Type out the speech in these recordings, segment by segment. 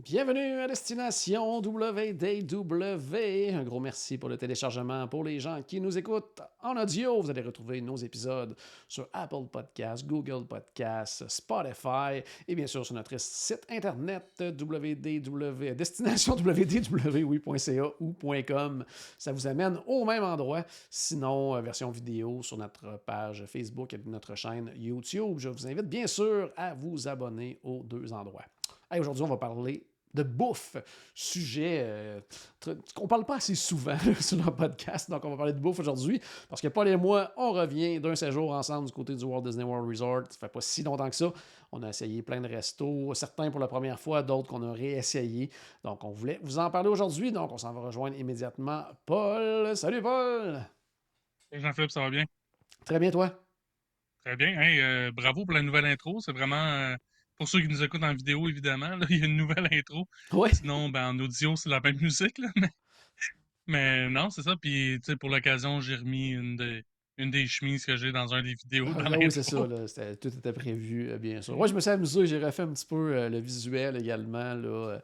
Bienvenue à Destination WDW. Un gros merci pour le téléchargement. Pour les gens qui nous écoutent en audio, vous allez retrouver nos épisodes sur Apple Podcasts, Google Podcasts, Spotify et bien sûr sur notre site internet www, destination www.ca ou .com. Ça vous amène au même endroit. Sinon, euh, version vidéo sur notre page Facebook et notre chaîne YouTube. Je vous invite bien sûr à vous abonner aux deux endroits. Aujourd'hui, on va parler de bouffe, sujet euh, qu'on ne parle pas assez souvent sur notre podcast. Donc, on va parler de bouffe aujourd'hui parce que Paul et moi, on revient d'un séjour ensemble du côté du Walt Disney World Resort. Ça fait pas si longtemps que ça. On a essayé plein de restos, certains pour la première fois, d'autres qu'on a réessayé. Donc, on voulait vous en parler aujourd'hui. Donc, on s'en va rejoindre immédiatement Paul. Salut Paul! Hey, Jean-Philippe, ça va bien? Très bien, toi? Très bien. Hey, euh, bravo pour la nouvelle intro. C'est vraiment, euh, pour ceux qui nous écoutent en vidéo, évidemment, là, il y a une nouvelle intro. Oui. Sinon, ben, en audio, c'est la même musique. Là, mais... mais non, c'est ça. Puis, pour l'occasion, j'ai remis une, des- une des chemises que j'ai dans un des vidéos. dans Ah oui, c'est ça. là, tout était prévu, euh, bien sûr. Moi, je me suis amusé. J'ai refait un petit peu euh, le visuel également, là, euh,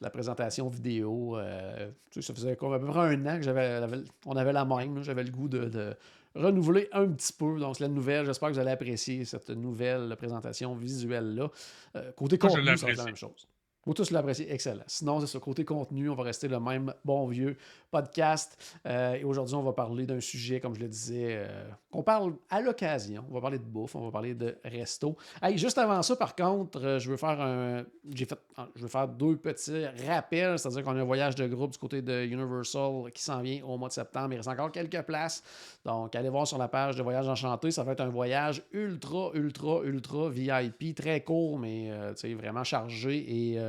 la présentation vidéo. euh, ça faisait à peu près un an que j'avais, on avait la même. J'avais le goût de, de renouveler un petit peu. Donc, c'est la nouvelle. J'espère que vous allez apprécier cette nouvelle présentation visuelle-là. Euh, côté contenu, être la même chose. Vous tous l'appréciez, excellent. Sinon, c'est ce côté contenu, on va rester le même bon vieux podcast. Euh, et aujourd'hui, on va parler d'un sujet, comme je le disais, euh, qu'on parle à l'occasion. On va parler de bouffe, on va parler de resto. Hey, juste avant ça, par contre, euh, je veux faire un. J'ai fait. Je veux faire deux petits rappels, c'est-à-dire qu'on a un voyage de groupe du côté de Universal qui s'en vient au mois de septembre. Il reste encore quelques places. Donc, allez voir sur la page de Voyage Enchanté. Ça va être un voyage ultra, ultra, ultra VIP, très court, mais euh, vraiment chargé et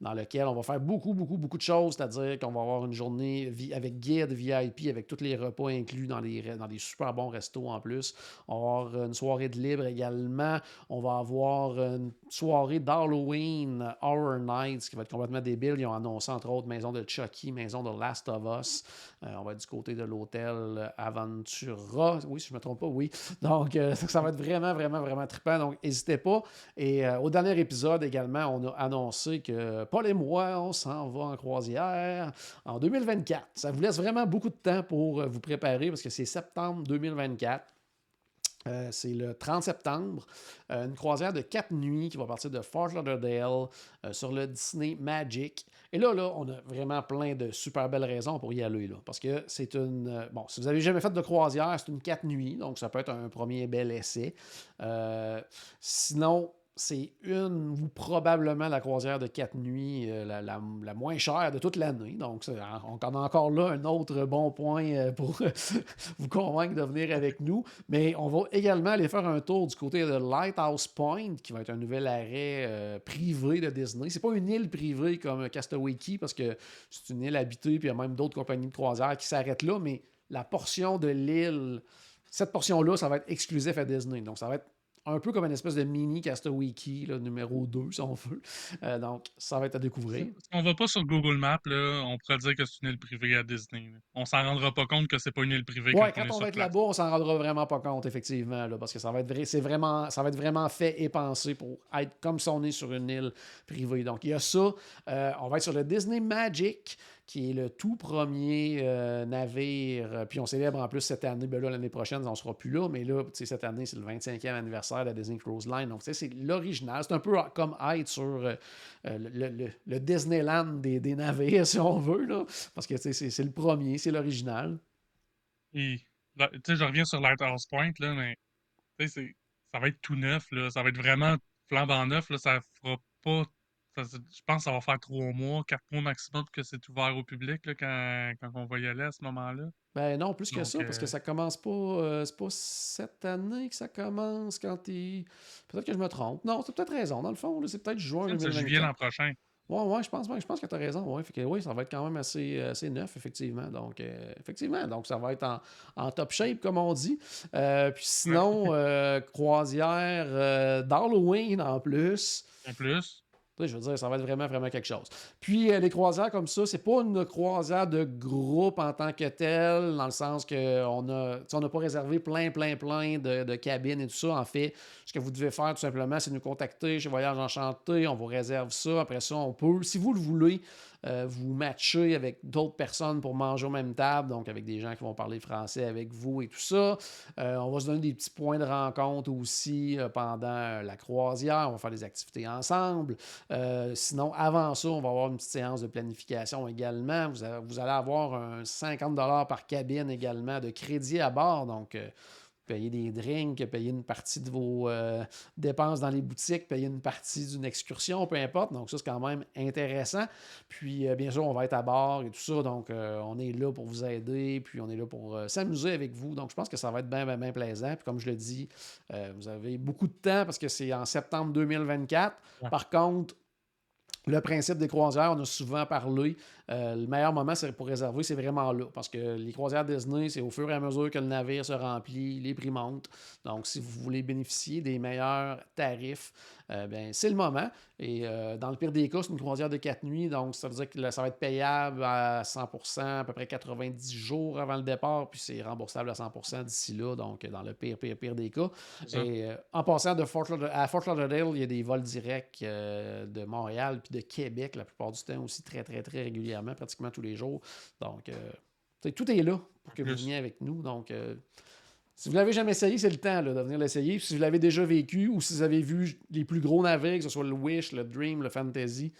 dans lequel on va faire beaucoup, beaucoup, beaucoup de choses. C'est-à-dire qu'on va avoir une journée avec guide VIP, avec tous les repas inclus dans, les, dans des super bons restos en plus. On va avoir une soirée de libre également. On va avoir une soirée d'Halloween, Horror Nights, qui va être complètement débile. Ils ont annoncé, entre autres, Maison de Chucky, Maison de Last of Us. Euh, on va être du côté de l'hôtel Aventura. Oui, si je ne me trompe pas, oui. Donc, euh, ça va être vraiment, vraiment, vraiment trippant. Donc, n'hésitez pas. Et euh, au dernier épisode également, on a annoncé que Paul et moi, on s'en va en croisière en 2024. Ça vous laisse vraiment beaucoup de temps pour euh, vous préparer parce que c'est septembre 2024. Euh, c'est le 30 septembre. Euh, une croisière de quatre nuits qui va partir de Fort Lauderdale sur le Disney Magic. Et là, là, on a vraiment plein de super belles raisons pour y aller. Là, parce que c'est une. bon, si vous n'avez jamais fait de croisière, c'est une quatre nuits. Donc, ça peut être un premier bel essai. Sinon, c'est une ou probablement la croisière de quatre nuits euh, la, moins chère de toute l'année. Donc, on a encore là un autre bon point euh, pour vous convaincre de venir avec nous. Mais on va également aller faire un tour du côté de Lighthouse Point, qui va être un nouvel arrêt euh, privé de Disney. C'est pas une île privée comme Castaway Key, parce que c'est une île habitée, puis il y a même d'autres compagnies de croisière qui s'arrêtent là, mais la portion de l'île, cette portion-là, ça va être exclusif à Disney. Donc, ça va être un peu comme une espèce de mini Castaway Key, là, numéro 2, si on veut. Euh, donc, ça va être à découvrir. On va pas sur Google Maps, là, on pourrait dire que c'est une île privée à Disney. là. On s'en rendra pas compte que c'est pas une île privée Ouais, quand, quand on va être là-bas, on s'en rendra vraiment pas compte, effectivement, parce que ça va être vrai, c'est vraiment, ça va être vraiment fait et pensé pour être comme si on est sur une île privée. Donc, il y a ça. Euh, on va être sur le Disney Magic, qui est le tout premier euh, navire. Euh, Puis on célèbre en plus cette année. Ben là, l'année prochaine, on sera plus là, mais là, cette année, c'est le 25e anniversaire de la Disney Cruise Line. Donc, c'est l'original. C'est un peu comme être sur euh, le, Disneyland des, navires, si on veut, là, parce que c'est le premier, c'est l'original. Et, sais, je reviens sur Lighthouse Point, là, mais ça va être tout neuf, là. Ça va être vraiment flambant neuf, là. Ça fera pas je pense que ça va faire trois mois, quatre mois maximum que c'est ouvert au public là, quand, quand on va y aller à ce moment-là. Ben non, plus que Donc, ça, parce que euh, ça commence pas. euh, c'est pas cette année que ça commence quand t'es. Peut-être que je me trompe. Non, c'est peut-être raison. Dans le fond, c'est peut-être juin c'est juillet 2024. l'an prochain. Ouais, ouais, je pense, ouais, je pense que tu as raison. Ouais, fait que, oui, ça va être quand même assez, assez neuf, effectivement. Donc, euh, effectivement, donc ça va être en, en top shape, comme on dit. Euh, puis sinon, euh, croisière euh, d'Halloween en plus. En plus. Je veux dire, ça va être vraiment, vraiment quelque chose. Puis euh, les croisières comme ça, c'est pas une croisière de groupe en tant que telle, dans le sens qu'on n'a pas réservé plein, plein, plein de cabines et tout ça. En fait, ce que vous devez faire tout simplement, c'est nous contacter chez Voyage Enchanté. On vous réserve ça. Après ça, on peut, si vous le voulez, euh, vous matcher avec d'autres personnes pour manger aux mêmes tables, donc avec des gens qui vont parler français avec vous et tout ça. Euh, on va se donner des petits points de rencontre aussi euh, pendant la croisière. On va faire des activités ensemble. Sinon, avant ça, on va avoir une petite séance de planification également. Vous, vous allez avoir un 50 par cabine également de crédit à bord. Donc, payer des drinks, payer une partie de vos euh, dépenses dans les boutiques, payer une partie d'une excursion, peu importe. Donc, ça, c'est quand même intéressant. Puis, euh, bien sûr, on va être à bord et tout ça. Donc, euh, on est là pour vous aider. Puis, on est là pour s'amuser avec vous. Donc, je pense que ça va être bien, bien, bien plaisant. Puis, comme je le dis, vous avez beaucoup de temps parce que c'est en septembre 2024. Ouais. Par contre, le principe des croisières, on a souvent parlé. euh, le meilleur moment pour réserver, c'est vraiment là. Parce que les croisières Disney, c'est au fur et à mesure que le navire se remplit, les prix montent. Donc, si vous voulez bénéficier des meilleurs tarifs, euh, ben, c'est le moment. Et euh, dans le pire des cas, c'est une croisière de 4 nuits. Donc, ça veut dire que là, ça va être payable à 100% à peu près 90 jours avant le départ. Puis, c'est remboursable à 100 d'ici là. Donc, dans le pire, pire, pire des cas. Et euh, en passant de Fort à Fort Lauderdale, il y a des vols directs euh, de Montréal puis de Québec la plupart du temps aussi très, très, très régulièrement, pratiquement tous les jours. Donc, euh, tout est là pour que vous veniez avec nous. Donc, euh, si vous l'avez jamais essayé, c'est le temps là, de venir l'essayer. Si vous l'avez déjà vécu ou si vous avez vu les plus gros navires, que ce soit le Wish, le Dream, le Fantasy,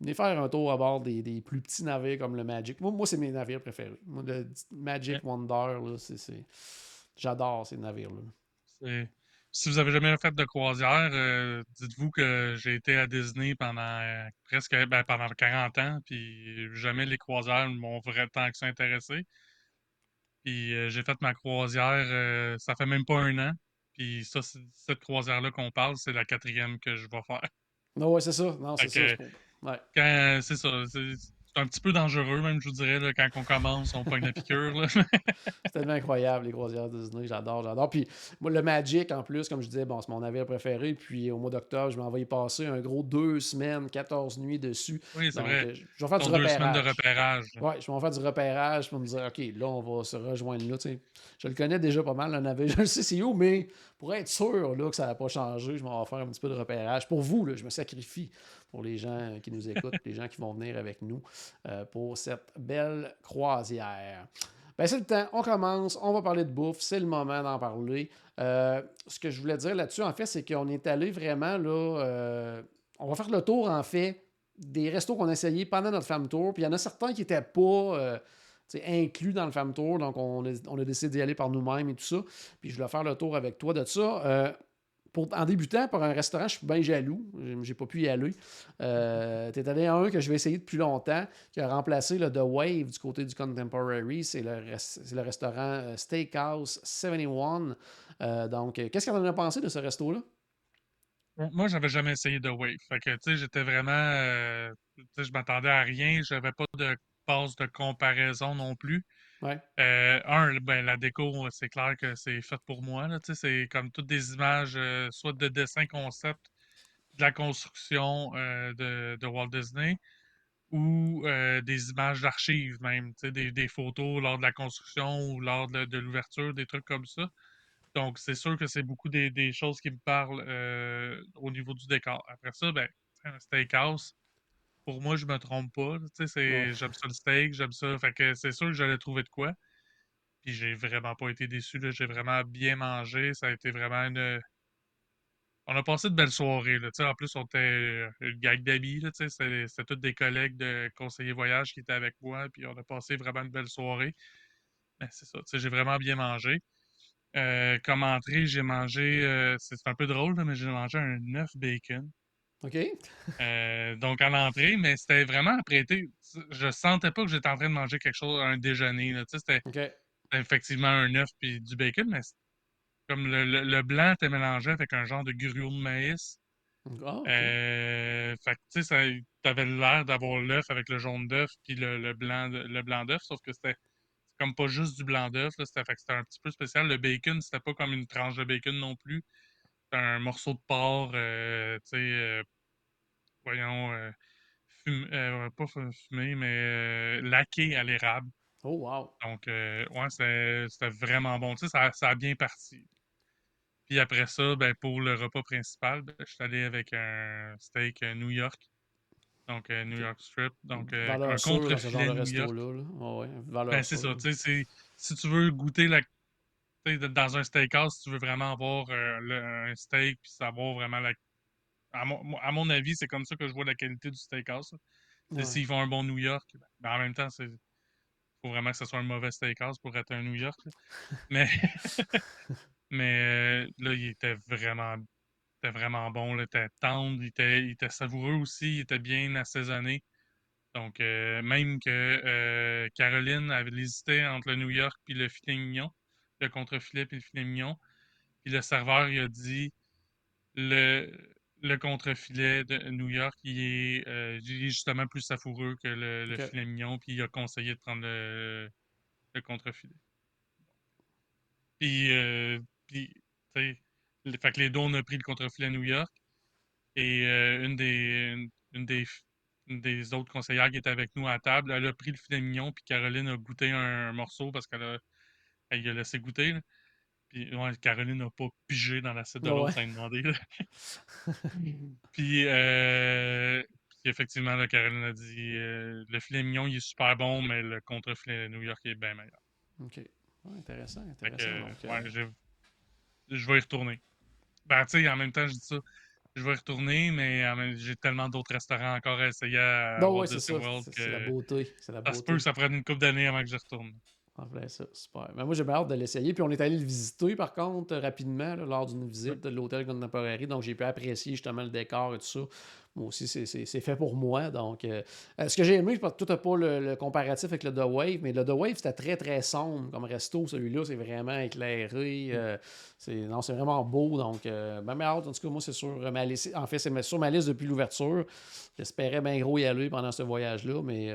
venez faire un tour à bord des, des plus petits navires comme le Magic. Moi, moi c'est mes navires préférés. Moi, le Magic Wonder, c'est, j'adore ces navires-là. Si vous avez jamais fait de croisière, euh, dites-vous que j'ai été à Disney pendant euh, presque ben, pendant 40 ans, puis jamais les croisières m'ont vraiment tant que ça intéressé. Puis euh, j'ai fait ma croisière, euh, ça fait même pas un an. Puis ça, c'est- cette croisière-là qu'on parle, c'est la quatrième que je vais faire. Non, ouais, c'est ça. Non, c'est ça. que- Ouais. Quand c'est ça, c'est un petit peu dangereux, même, je vous dirais, là, quand on commence, on pogne la piqûre. C'est tellement incroyable, les croisières Disney. J'adore, j'adore. Puis, moi, le Magic, en plus, comme je disais, bon, c'est mon navire préféré. Puis, au mois d'octobre, je m'en vais y passer un gros deux semaines, 14 nuits dessus. oui, c'est vrai. euh, je vais faire du deux repérage. de repérage. là. Ouais, je vais faire du repérage pour me dire, OK, là, on va se rejoindre là. tu sais. Je le connais déjà pas mal, le navire. Je le sais c'est où, mais pour être sûr là, que ça n'a pas changé, je m'en vais faire un petit peu de repérage. Pour vous, là, je me sacrifie pour les gens qui nous écoutent, les gens qui vont venir avec nous euh, pour cette belle croisière. Ben, c'est le temps, on commence, on va parler de bouffe, c'est le moment d'en parler. Euh, ce que je voulais dire là-dessus, en fait, c'est qu'on est allé vraiment là. euh, on va faire le tour, en fait, des restos qu'on a essayés pendant notre femme tour. Puis il y en a certains qui n'étaient pas inclus dans le femme tour. Donc on a, a décidé d'y aller par nous-mêmes et tout ça. Puis je voulais faire le tour avec toi de ça. Euh, pour, en débutant par un restaurant, je suis bien jaloux. J'ai- pas pu y aller. Euh, tu allé à un que je vais essayer depuis longtemps, qui a remplacé le The Wave du côté du Contemporary. C'est le, restaurant euh, Steakhouse 71. Euh, donc, qu'est-ce que tu en as pensé de ce resto-là? Moi, j'avais jamais essayé de Wave. Fait que, tu j'étais vraiment. euh, je m'attendais à rien. J'avais pas de base de comparaison non plus. Ouais. Euh, un, ben, la déco, c'est clair que c'est fait pour moi. C'est comme toutes des images, euh, soit de dessin concept, de la construction euh, de, de Walt Disney, ou des images d'archives même, des, des photos lors de la construction ou lors de, de l'ouverture, des trucs comme ça. Donc, c'est sûr que c'est beaucoup des, des choses qui me parlent au niveau du décor. Après ça, ben, un steakhouse, pour moi, je me trompe pas. Ouais. j'aime ça le steak, j'aime ça. Fait que c'est sûr que j'allais trouver de quoi. Puis j'ai vraiment pas été déçu. Là. J'ai vraiment bien mangé. Ça a été vraiment une. On a passé de belles soirées. Là. Tu sais, En plus, on était euh, une gang d'amis. là, tu sais, C'était tous des collègues de conseillers voyage qui étaient avec moi. Puis on a passé vraiment une belle soirée. Mais c'est ça. tu sais, J'ai vraiment bien mangé. Euh, comme entrée, j'ai mangé. euh, c'est c'est un peu drôle, là, mais j'ai mangé un œuf bacon. OK? Euh, donc, à l'entrée, mais c'était vraiment apprêté. Je sentais pas que j'étais en train de manger quelque chose, un déjeuner. C'était effectivement un œuf puis du bacon, mais comme le, le- le blanc était mélangé avec un genre de gruau de maïs. Ah, OK. Euh, fait que, tu sais, t'avais l'air d'avoir l'œuf avec le jaune d'œuf puis le, le blanc le blanc d'œuf, sauf que c'était comme pas juste du blanc d'œuf, c'était un petit peu spécial. Le bacon, c'était pas comme une tranche de bacon non plus. Un morceau de porc, euh, tu sais, euh, voyons, euh, pas fu- fumé, mais laqué à l'érable. Oh, wow. Donc, euh, ouais, c'était vraiment bon. Tu sais, ça, ça a bien parti. Puis après ça, ben, pour le repas principal, ben, je suis allé avec un steak New York. Donc, euh, New. York Strip. Donc, euh, un dans ce genre de resto-là. là. Ouais, Ben, c'est ça. Tu sais, c'est- si tu veux goûter la. Dans un steakhouse, si tu veux vraiment avoir euh, le- un steak puis savoir vraiment la. À mon, moi- à mon avis, c'est comme ça que je vois la qualité du steakhouse. Ouais. S'ils font un bon New York, ben, ben, en même temps, c'est faut vraiment que ce soit un mauvais steakhouse pour être un New York. là. Mais, mais euh, là, il était vraiment, était vraiment bon. là. Il était tendre, il était, il était savoureux aussi, il était bien assaisonné. Donc, euh, même que euh, Caroline avait hésité entre le New York puis le filet mignon, le contre-filet puis le filet mignon. Puis le serveur, il a dit le, le contre-filet de New York, il est, euh, il est justement plus savoureux que le, filet mignon, puis il a conseillé de prendre le, le contre-filet. Puis, euh, puis, tu sais, le- fait que les deux, on a pris le contre-filet New York. Et euh, une, des, une, une des, une des autres conseillères qui était avec nous à la table, elle a pris le filet mignon, puis Caroline a goûté un, morceau parce qu'elle a, elle a laissé goûter. là. Puis, ouais, Caroline n'a pas pigé dans l'assiette de l'autre demander. là. Puis, euh, puis effectivement, là, Caroline a dit euh, le filet mignon, il est super bon, mais le contre-filet New York est bien meilleur. OK. Ouais, intéressant, que, intéressant. Donc, euh, ouais, j'ai- je vais y retourner. Ben, tu sais, en même temps, je dis ça. Je vais y retourner, mais j'ai tellement d'autres restaurants encore à essayer à Non, Walt ouais, c'est ça. Disney World C'est c'est la que beauté. La ça se beauté. peut que ça prenne une couple d'années avant que je retourne. En plein ça, super. Mais moi, j'ai hâte de l'essayer. Puis on est allé le visiter, par contre, euh, rapidement, là, lors d'une visite de l'hôtel Contemporary. Donc, j'ai pu apprécier justement le décor et tout ça. Moi aussi, c'est- fait pour moi. Donc, euh, euh, ce que j'ai aimé, je que tout pas le, le comparatif avec le The Wave, mais le The Wave, c'était très, très sombre comme resto. Celui-là, c'est vraiment éclairé. euh, c'est non, c'est vraiment beau. Donc, euh, ben, mais hâte, en tout cas, moi, c'est sur ma liste. En fait, c'est sur ma liste depuis l'ouverture. J'espérais bien gros y aller pendant ce voyage-là, mais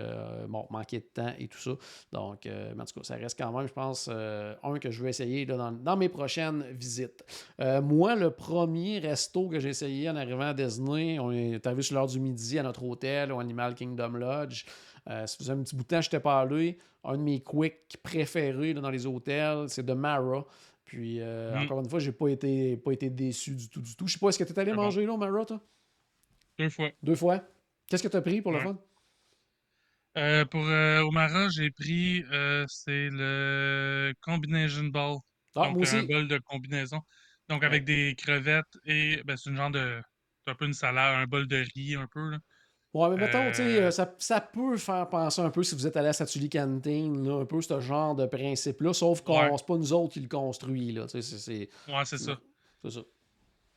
bon, manquait de temps et tout ça. Donc, mais en tout cas, ça reste quand même, je pense, un que je vais essayer là, dans, dans mes prochaines visites. Moi, le premier resto que j'ai essayé en arrivant à Disney, on est arrivé sur l'heure du midi à notre hôtel au Animal Kingdom Lodge. Euh, ça faisait un petit bout de temps que je n'étais pas allé. Un de mes quicks préférés là, dans les hôtels, c'est de Mara. Puis, euh, Mm. encore une fois, j'ai pas été, pas été déçu du tout, du tout. Je sais pas, est-ce que tu es allé bon. manger là, au Mara, toi? Deux fois. Deux fois? Qu'est-ce que tu as pris pour le fun? Euh, pour euh, Omara, j'ai pris c'est le Combination Ball. Ah, donc, moi aussi. un bol de combinaison. Donc, avec des crevettes et ben, c'est une genre de. C'est un peu une salade, un bol de riz un peu. Là. Ouais, mais mettons, tu sais, Euh, euh, ça, ça peut faire penser un peu si vous êtes allé à Satuli Canteen, là, un peu ce genre de principe-là, sauf qu'on Ouais. c'est pas nous autres qui le construit, là, tu sais, c'est- c'est Ouais, c'est ça. c'est ça.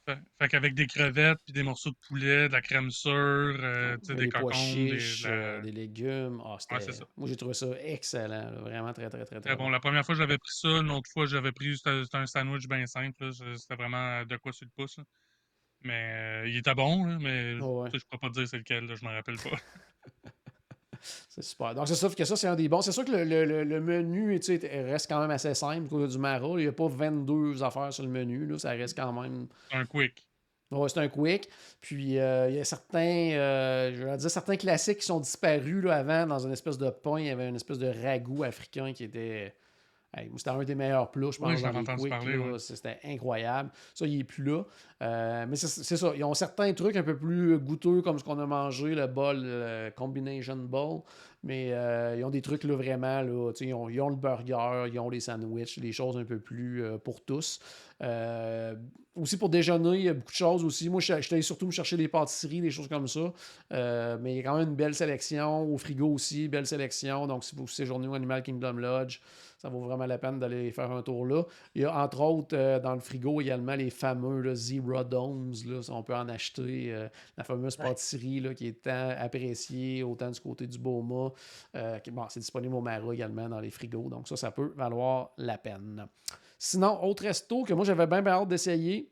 Fait, fait qu'avec des crevettes, puis des morceaux de poulet, de la crème sûre, euh, tu sais, des des cocons, des, chiches, de la- euh, des légumes, ah, Ouais, c'est ça. moi j'ai trouvé ça excellent, là, vraiment très, très, très, très Très bon. La première fois, j'avais pris ça. Une autre fois, j'avais pris c'était un sandwich bien simple. là. C'était vraiment de quoi sur le pouce. Mais euh, il était bon, là, mais Oh, ouais. je ne pourrais pas te dire c'est lequel. Là, je m'en rappelle pas. C'est super. Donc, c'est ça que ça, c'est un des bons. C'est sûr que le, le- le- menu tu sais, reste quand même assez simple au du Mara. Il n'y a pas 22 affaires sur le menu. Là. Ça reste quand même. un quick. Ouais, c'est un quick. Puis euh, il y a certains, euh, je vais dire, certains classiques qui sont disparus là, avant dans une espèce de pain. Il y avait une espèce de ragoût africain qui était. Hey, c'était un des meilleurs plats, je pense, Oui, j'en entendu parler, ouais. C'était incroyable. Ça, il n'est plus là. Euh, mais c'est ça. Ils ont certains trucs un peu plus goûteux, comme ce qu'on a mangé, le bol, le Combination Bowl. Mais euh, ils ont des trucs là, vraiment. Là, ils, ont, ils ont le burger, ils ont les sandwichs, les choses un peu plus euh, pour tous. Euh, aussi pour déjeuner, il y a beaucoup de choses aussi. Moi, je suis allé surtout me chercher des pâtisseries, des choses comme ça. Euh, mais il y a quand même une belle sélection. Au frigo aussi, belle sélection. Donc, si vous séjournez au Animal Kingdom Lodge, Ça vaut vraiment la peine d'aller faire un tour là. Il y a entre autres euh, dans le frigo également les fameux là, Zebra Domes. Là, on peut en acheter. Euh, la fameuse pâtisserie là, qui est tant appréciée, autant du côté du Boma. Euh, bon, c'est disponible au Mara également dans les frigos. Donc ça, ça peut valoir la peine. Sinon, autre resto que moi j'avais bien, bien hâte d'essayer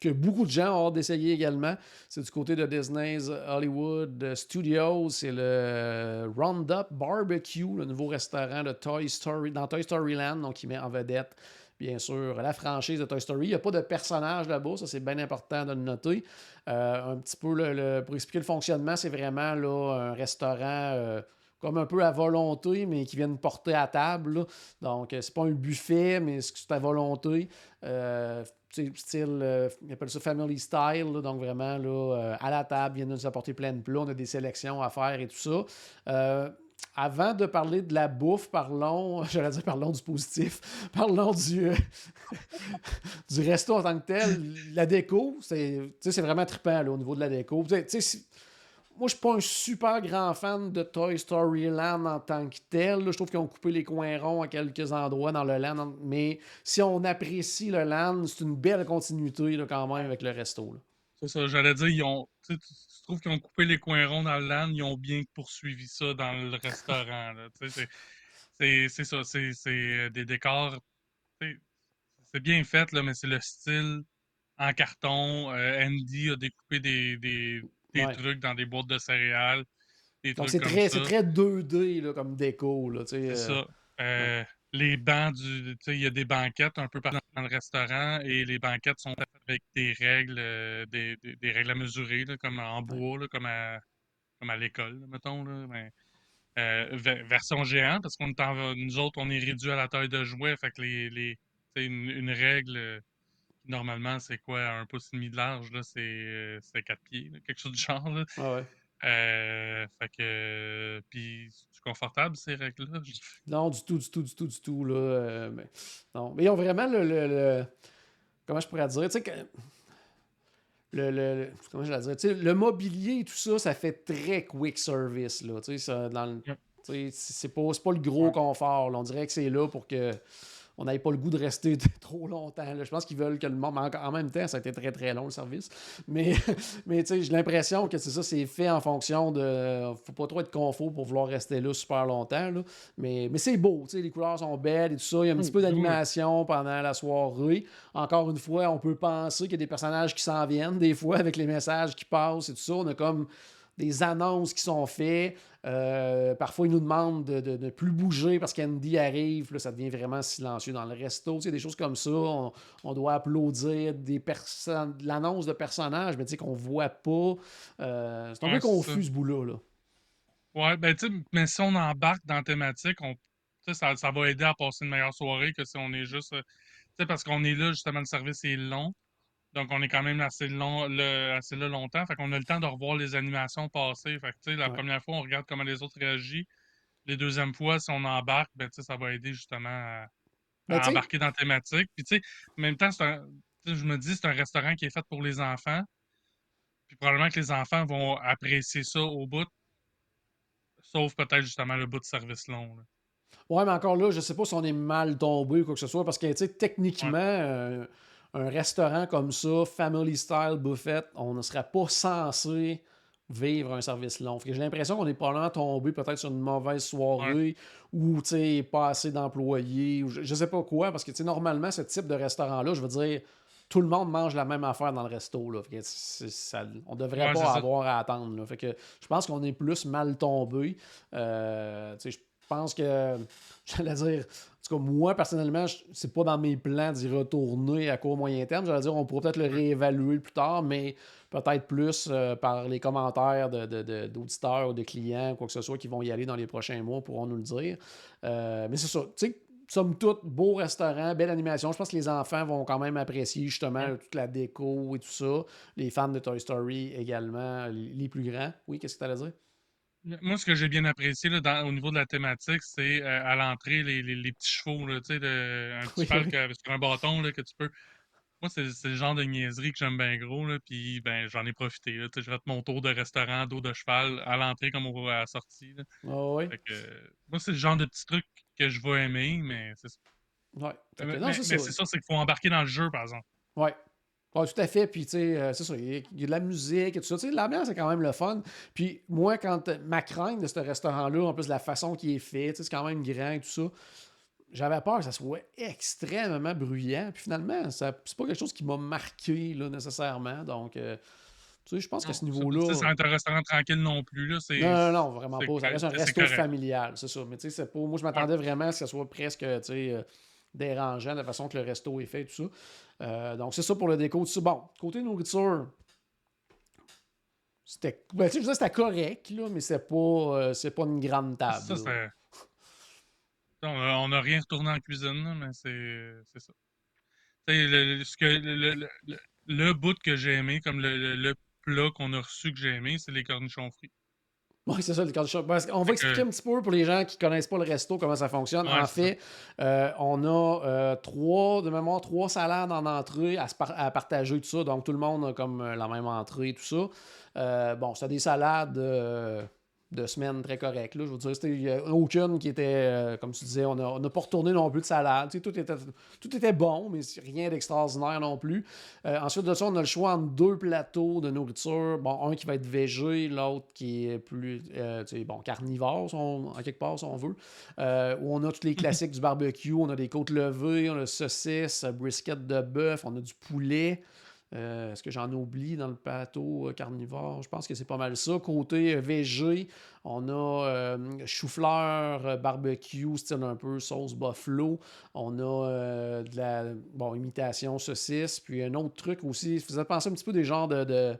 que beaucoup de gens ont hâte d'essayer également. C'est du côté de Disney's Hollywood Studios. C'est le Roundup Barbecue, le nouveau restaurant de Toy Story, dans Toy Story Land, donc qui met en vedette bien sûr, la franchise de Toy Story. Il n'y a pas de personnage là-bas, ça c'est bien important de le noter. Euh, un petit peu pour expliquer le fonctionnement, c'est vraiment là, un restaurant euh, comme un peu à volonté, mais qui viennent porter à table. Donc, euh, c'est pas un buffet, mais c'est à volonté. Style, euh, ils appellent ça family style, donc vraiment là, à la table, viennent nous apporter plein de plats, on a des sélections à faire et tout ça. avant de parler de la bouffe, parlons, j'allais dire parlons du positif, parlons du, du resto en tant que tel. La déco, c'est vraiment trippant au niveau de la déco. Moi, je suis pas un super grand fan de Toy Story Land en tant que tel. Je trouve qu'ils ont coupé les coins ronds à quelques endroits dans le land. Mais si on apprécie le land, c'est une belle continuité là, quand même avec le resto. C'est ça, j'allais dire, ils ont, tu, trouves qu'ils ont coupé les coins ronds dans le land, ils ont bien poursuivi ça dans le restaurant. C'est ça, c'est euh, des décors. C'est bien fait, là, mais c'est le style en carton. Euh, Andy a découpé des des trucs dans des boîtes de céréales. Donc c'est très, très 2D là, comme déco. C'est euh, ça. Euh, les bancs du. Il y a des banquettes un peu partout dans le restaurant et les banquettes sont faites avec des règles, euh, des, des, règles à mesurer, là, comme en bois, là, comme à, comme à l'école, mettons. Là, ben, version géante, parce qu'on nous autres, on est réduit à la taille de jouet, fait que les, les une, une règle normalement, c'est quoi, un pouce et demi de large, là, c'est, euh, quatre pieds, quelque chose du genre. Là. Ah ouais. Euh, fait que. Puis, c'est confortable, ces règles-là? Non, du tout, du tout, du tout, du tout. Là, euh, mais, non. Mais ils ont vraiment le. le, comment je pourrais dire? Tu sais, que. Le, le, comment je dire? Tu sais, le mobilier et tout ça, ça fait très quick service. Là, tu sais, ça, dans c'est pas, pas le gros confort. Là. On dirait que c'est là pour que on n'avait pas le goût de rester trop longtemps. Je pense qu'ils veulent que le monde. En même temps, ça a été très très long le service. Mais, mais j'ai l'impression que c'est ça, c'est fait en fonction de. Faut pas trop être confort pour vouloir rester là super longtemps. Mais, mais c'est beau, les couleurs sont belles et tout ça. Il y a un petit peu d'animation pendant la soirée. Encore une fois, on peut penser qu'il y a des personnages qui s'en viennent, des fois, avec les messages qui passent et tout ça. On a comme des annonces qui sont faites. Euh, parfois, ils nous demandent de ne plus bouger parce qu'Andy arrive. Là, ça devient vraiment silencieux dans le resto. Tu sais, des choses comme ça. On, doit applaudir des personnes, l'annonce de personnages, mais tu sais, qu'on voit pas. Euh, c'est un peu confus ce bout-là. Là. Ouais, ben tu sais, mais si on embarque dans la thématique, on, ça, ça va aider à passer une meilleure soirée que si on est juste. Euh, tu sais, parce qu'on est là, justement, le service est long. Donc, on est quand même assez, long, assez là longtemps. Fait qu'on a le temps de revoir les animations passer. Fait que, la première fois, on regarde comment les autres réagissent. Les deuxièmes fois, si on embarque, ben, ça va aider justement à, ben, embarquer dans la thématique. Puis, tu sais, en même temps, je me dis, c'est un restaurant qui est fait pour les enfants. Puis, probablement que les enfants vont apprécier ça au bout. Sauf peut-être justement le bout de service long. Ouais, mais encore là, je sais pas si on est mal tombé ou quoi que ce soit, parce que, tu sais, techniquement, euh, un restaurant comme ça, family style buffet, on ne serait pas censé vivre un service long. J'ai l'impression qu'on est probablement tombé peut-être sur une mauvaise soirée ou pas assez d'employés, ou je, sais pas quoi, parce que normalement, ce type de restaurant-là, je veux dire, tout le monde mange la même affaire dans le resto. Là. Fait on devrait pas avoir à attendre. Fait que je pense qu'on est plus mal tombé. Euh, je pense que, j'allais dire, en tout cas, moi, personnellement, c'est pas dans mes plans d'y retourner à court moyen terme. J'allais dire, on pourrait peut-être le réévaluer plus tard, mais peut-être plus euh, par les commentaires d'auditeurs de, ou de clients, quoi que ce soit, qui vont y aller dans les prochains mois, pourront nous le dire. Euh, mais c'est ça. Tu sais, somme toute, beau restaurant, belle animation. Je pense que les enfants vont quand même apprécier justement toute la déco et tout ça. Les fans de Toy Story également, les plus grands. Oui, qu'est-ce que tu allais dire? Moi, ce que j'ai bien apprécié là, au niveau de la thématique, c'est euh, à l'entrée, les, les, petits chevaux, là, de, un petit cheval sur un bâton là, que tu peux. Moi, c'est le genre de niaiserie que j'aime bien gros, là, puis ben, j'en ai profité. Là, je vais mon tour de restaurant, dos de cheval, à l'entrée comme à la sortie. Ah moi, c'est le genre de petits trucs que je vais aimer, mais c'est ça. Ouais. Fait que Mais, non, mais- c'est mais ça. c'est ça, c'est qu'il faut embarquer dans le jeu, par exemple. Ouais. Ouais, tout à fait. Puis, tu sais, euh, c'est ça. Il y, a, il y a de la musique et tout ça. Tu sais, l'ambiance, c'est quand même le fun. Puis, moi, quand euh, ma crainte de ce restaurant-là, en plus de la façon qu'il est fait, tu sais, c'est quand même grand et tout ça, j'avais peur que ça soit extrêmement bruyant. Puis, finalement, c'est pas quelque chose qui m'a marqué, là, nécessairement. Donc, euh, tu sais, je pense qu'à ce niveau-là. C'est un restaurant tranquille non plus. Là, Non, non, non, vraiment pas. Ça reste un resto correct. familial, c'est ça. Mais tu sais, c'est pas. Moi, je m'attendais vraiment à ce que ça soit presque, tu sais, euh, dérangeant de la façon que le resto est fait, tout ça. Euh, donc, c'est ça pour le déco, tout ça. Bon, côté nourriture, c'était. Ben, tu sais, c'était correct, là, mais c'est pas, euh, c'est pas une grande table. Ça, là. c'est. On on n'a rien retourné en cuisine, là, mais c'est c'est ça. Le, ce que, le, le, le- bout que j'ai aimé, comme le plat qu'on a reçu que j'ai aimé, c'est les cornichons frits. Oui, c'est ça, le qu'on va expliquer que- un petit peu pour les gens qui connaissent pas le resto, comment ça fonctionne. Ouais, en c'est fait, euh, on a euh, trois, de mémoire, trois salades en entrée à, se par- à partager, tout ça. Donc, tout le monde a comme euh, la même entrée, tout ça. Euh, bon, c'était des salades de semaine très correctes. Là. Je veux dire, il y a aucune qui était, euh, comme tu disais, on n'a pas retourné non plus de salade. Tout, était, tout était bon, mais rien d'extraordinaire non plus. Euh, ensuite de ça, on a le choix entre deux plateaux de nourriture. Bon, un qui va être végé, l'autre qui est plus euh, bon, carnivore, en quelque part, si on veut. Où on a tous les classiques du barbecue. On a des côtes levées, on a saucisses, brisket de bœuf, on a du poulet. Euh, Est-ce que j'en oublie dans le plateau euh, carnivore? Je pense que c'est pas mal ça. Côté euh, VG, on a chou-fleur, barbecue, style un peu sauce buffalo. On a de la bon, imitation saucisse. Puis un autre truc aussi, ça faisait penser un petit peu des genres de-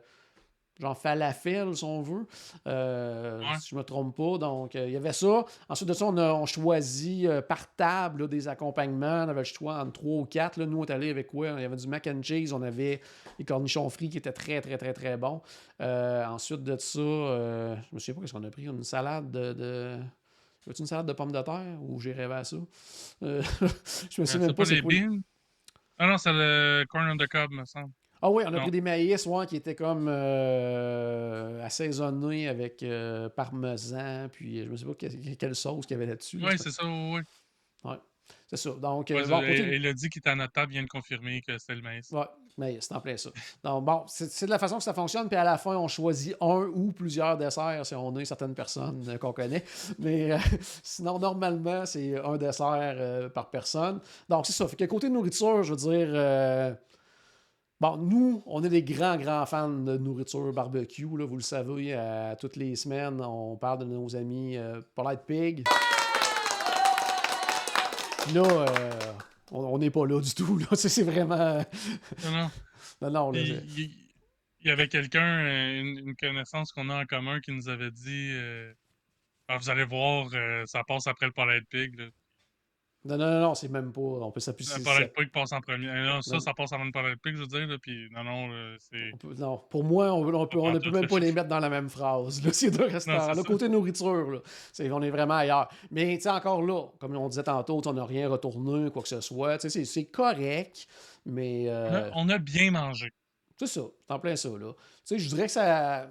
genre falafel, si on veut. Euh, Ouais. Si je me trompe pas. Donc, euh, il y avait ça. Ensuite de ça, on a on choisit euh, par table là, des accompagnements. On avait le choix entre trois ou quatre. Là. Nous, on est allé avec quoi? Il y avait du mac and cheese. On avait les cornichons frits qui étaient très, très, très, très bons. Ensuite de ça, je me souviens pas qu'est-ce qu'on a pris. Une salade de... de... Veux-tu une salade de pommes de terre ou j'ai rêvé à ça? Je me souviens c'est même pas pas c'est les quoi. beans? Ah non, c'est le corn on the cob, me semble. Ah oui, on a Non. pris des maïs ouais, qui étaient comme euh, assaisonnés avec euh, parmesan, puis je me sais pas que- quelle sauce qu'il y avait là-dessus. là, Oui, c'est ça, oui. c'est ça. Donc, euh, Ouais, bon, et- côté- et Elodie qui est à notre table vient de confirmer que c'est le maïs. Ouais, mais c'est en plein ça. Donc, bon, c'est de la façon que ça fonctionne. Puis à la fin, on choisit un ou plusieurs desserts si on est certaines personnes euh, qu'on connaît. Mais euh, sinon, normalement, c'est un dessert euh, par personne. Donc, c'est ça. Fait que côté nourriture, je veux dire. euh, Bon, nous, on est des grands, grands fans de nourriture barbecue. Là, vous le savez, à toutes les semaines, on parle de nos amis euh, Polite Pig. Là, euh, on n'est pas là du tout. Là. C'est c'est vraiment. Non, non. Non, non, là, Il, c'est- il- il y avait quelqu'un, euh, une, une connaissance qu'on a en commun, qui nous avait dit euh, Ah, Vous allez voir, euh, ça passe après le Polite Pig. là. Non, non, non, non, c'est même pas. On peut s'appuyer. Le Pig passe en premier. Euh, non, ça, Non. ça passe avant le Pig, je veux dire. Là, puis non, non, là, c'est. peut- non, pour moi, on, on, peut, on ne peut même pas les mettre dans la même phrase. Là, ces deux restaurants. ça. côté nourriture, là, on est vraiment ailleurs. Mais tu sais, encore là, comme on disait tantôt, on n'a rien retourné, quoi que ce soit. Tu sais, C'est correct, mais. On, euh, a, on a bien mangé. C'est ça, en plein ça, là. Tu sais, je dirais que ça.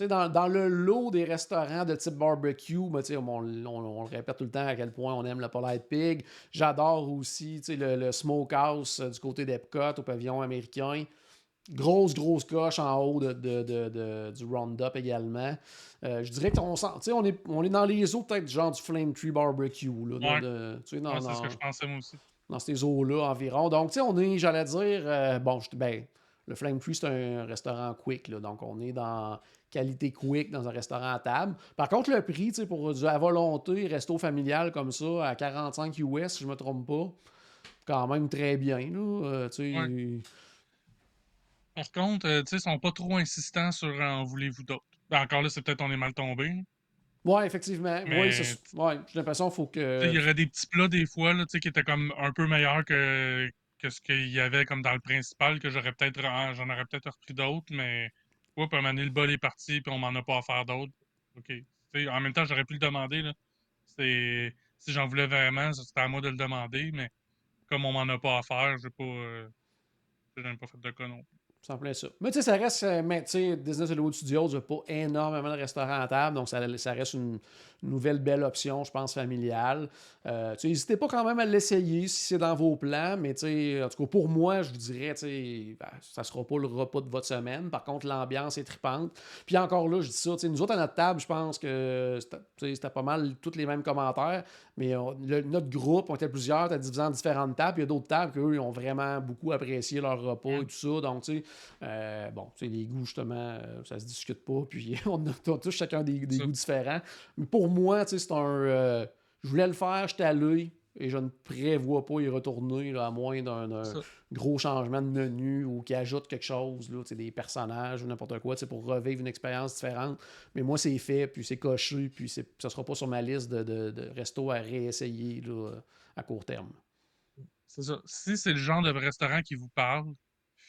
Tu sais, dans, dans le lot des restaurants de type barbecue, ben, tu sais, on, on- on le répète tout le temps à quel point on aime le Polite Pig. J'adore aussi tu sais, le, le Smokehouse euh, du côté d'Epcot au pavillon américain. Grosse, grosse coche en haut de, de- de- du Roundup également. Euh, je dirais qu'on on est, on est dans les eaux peut-être du genre du Flame Tree Barbecue. Là, Ouais. dans- c'est ce que je pensais, moi aussi. dans ces eaux-là environ. Donc, tu sais, on est, j'allais dire, euh, bon, je- ben, le Flame Tree, c'est un restaurant quick, là, donc on est dans qualité quick dans un restaurant à table. Par contre, le prix, tu sais, pour du à volonté, resto familial comme ça, à 45 US, si je me trompe pas, quand même très bien, là, euh. Ouais. Par contre, euh, tu sais, ils sont pas trop insistants sur en voulez-vous d'autres. Ben, encore là, c'est peut-être on est mal tombé. Ouais, effectivement. Mais- c'est- ouais, j'ai l'impression qu'il faut sais, Il y que... aurait des petits plats des fois là, tu sais, qui étaient comme un peu meilleurs que, que ce qu'il y avait comme dans le principal, que j'aurais peut-être j'en aurais peut-être repris d'autres, mais ouais, puis le bol est parti, puis on m'en a pas à faire d'autres. OK. En même temps, j'aurais pu le demander. Là. Si j'en voulais vraiment, c'était à moi de le demander, mais comme on m'en a pas à faire, j'ai pas. Euh, j'ai pas fait de plus. C'est en plein ça. Mais tu sais, ça reste. euh, mais, tu sais, Disney Hollywood Studios n'a pas énormément de restaurants à table, donc ça, ça reste une nouvelle belle option, je pense, familiale. Euh, tu sais, n'hésitez pas quand même à l'essayer si c'est dans vos plans, mais tu sais, en tout cas, pour moi, je vous dirais, tu sais, ben, ça sera pas le repas de votre semaine. Par contre, l'ambiance est tripante. Puis encore là, je dis ça, tu sais, nous autres à notre table, je pense que c'était tu pas mal tous les mêmes commentaires, mais on- le- notre groupe, on était plusieurs, t'as divisé en différentes tables, puis il y a d'autres tables qu'eux, ils ont vraiment beaucoup apprécié leur repas et tout ça. Donc, tu sais, euh, bon, tu sais, les goûts, justement, euh, ça se discute pas, puis on a, on a tous chacun des, goûts différents. Mais pour moi, tu sais, c'est un. euh, je voulais le faire, j'étais à l'œil. Et je ne prévois pas y retourner là, à moins d'un gros changement de menu ou qui ajoute quelque chose, là, tu sais, des personnages ou n'importe quoi, pour revivre une expérience différente. Mais moi, c'est fait, puis c'est coché, puis ça ne sera pas sur ma liste de, de, de restos à réessayer là, à court terme. C'est ça. Si c'est le genre de restaurant qui vous parle,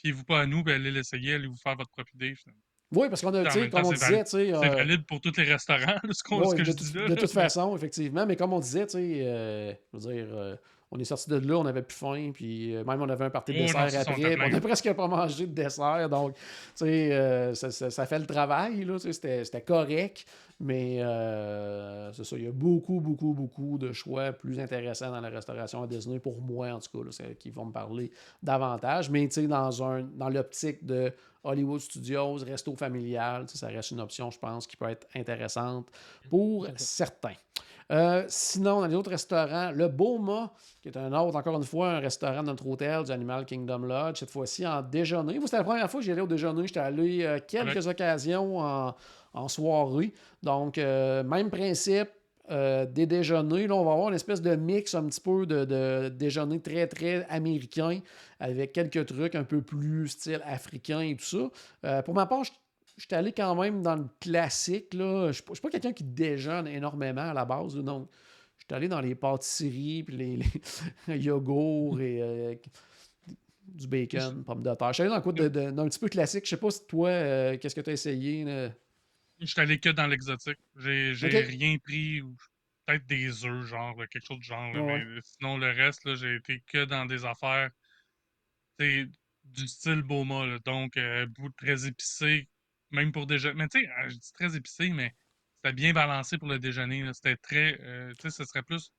fiez-vous pas à nous, ben allez l'essayer, allez vous faire votre propre idée. finalement. Oui, parce qu'on a, tu sais, comme on disait, tu sais. C'est euh, valide pour tous les restaurants, là, ce, que de, je dis là. de toute façon, effectivement. Mais comme on disait, tu sais, euh, je veux dire, euh, on est sorti de là, on avait plus faim, puis euh, même on avait un party de non, dessert après, on plein. a presque pas mangé de dessert. Donc, tu sais, euh, ça, ça- ça fait le travail, c'était c'était correct. Mais euh, c'est ça, il y a beaucoup, beaucoup, beaucoup de choix plus intéressants dans la restauration à Disney, pour moi en tout cas, là, qui vont me parler davantage. Mais tu sais, dans, un, dans l'optique de Hollywood Studios, resto familial, ça reste une option, je pense, qui peut être intéressante pour certains. Euh, sinon, dans les autres restaurants, le Boma, qui est un autre, encore une fois, un restaurant de notre hôtel du Animal Kingdom Lodge, cette fois-ci en déjeuner. Moi, c'était la première fois que j'y allais au déjeuner. J'étais allé euh, quelques occasions en, en soirée. Donc, euh, même principe. euh, des déjeuners, là, on va avoir une espèce de mix un petit peu de, de déjeuner très, très américain avec quelques trucs un peu plus style africain et tout ça. Pour ma part, je suis allé quand même dans le classique. Là. Je ne suis pas- je quelqu'un qui déjeune énormément à la base. donc, je suis allé dans les pâtisseries, puis les, les yogourts et euh, du bacon, pommes de terre. Je suis allé dans le coup de, de- d'un petit peu classique. Je sais pas si toi, euh, qu'est-ce que tu as essayé. là? Je suis allé que dans l'exotique. J'ai j'ai Ok. rien pris, ou peut-être des œufs, genre, là, quelque chose de genre. là, Ouais, mais sinon, le reste, j'ai été que dans des affaires du style Boma. donc, euh, goût très épicé, même pour déjeuner. Mais tu sais, euh, je dis très épicé, mais c'était bien balancé pour le déjeuner. C'était très. euh, tu sais, ce serait plus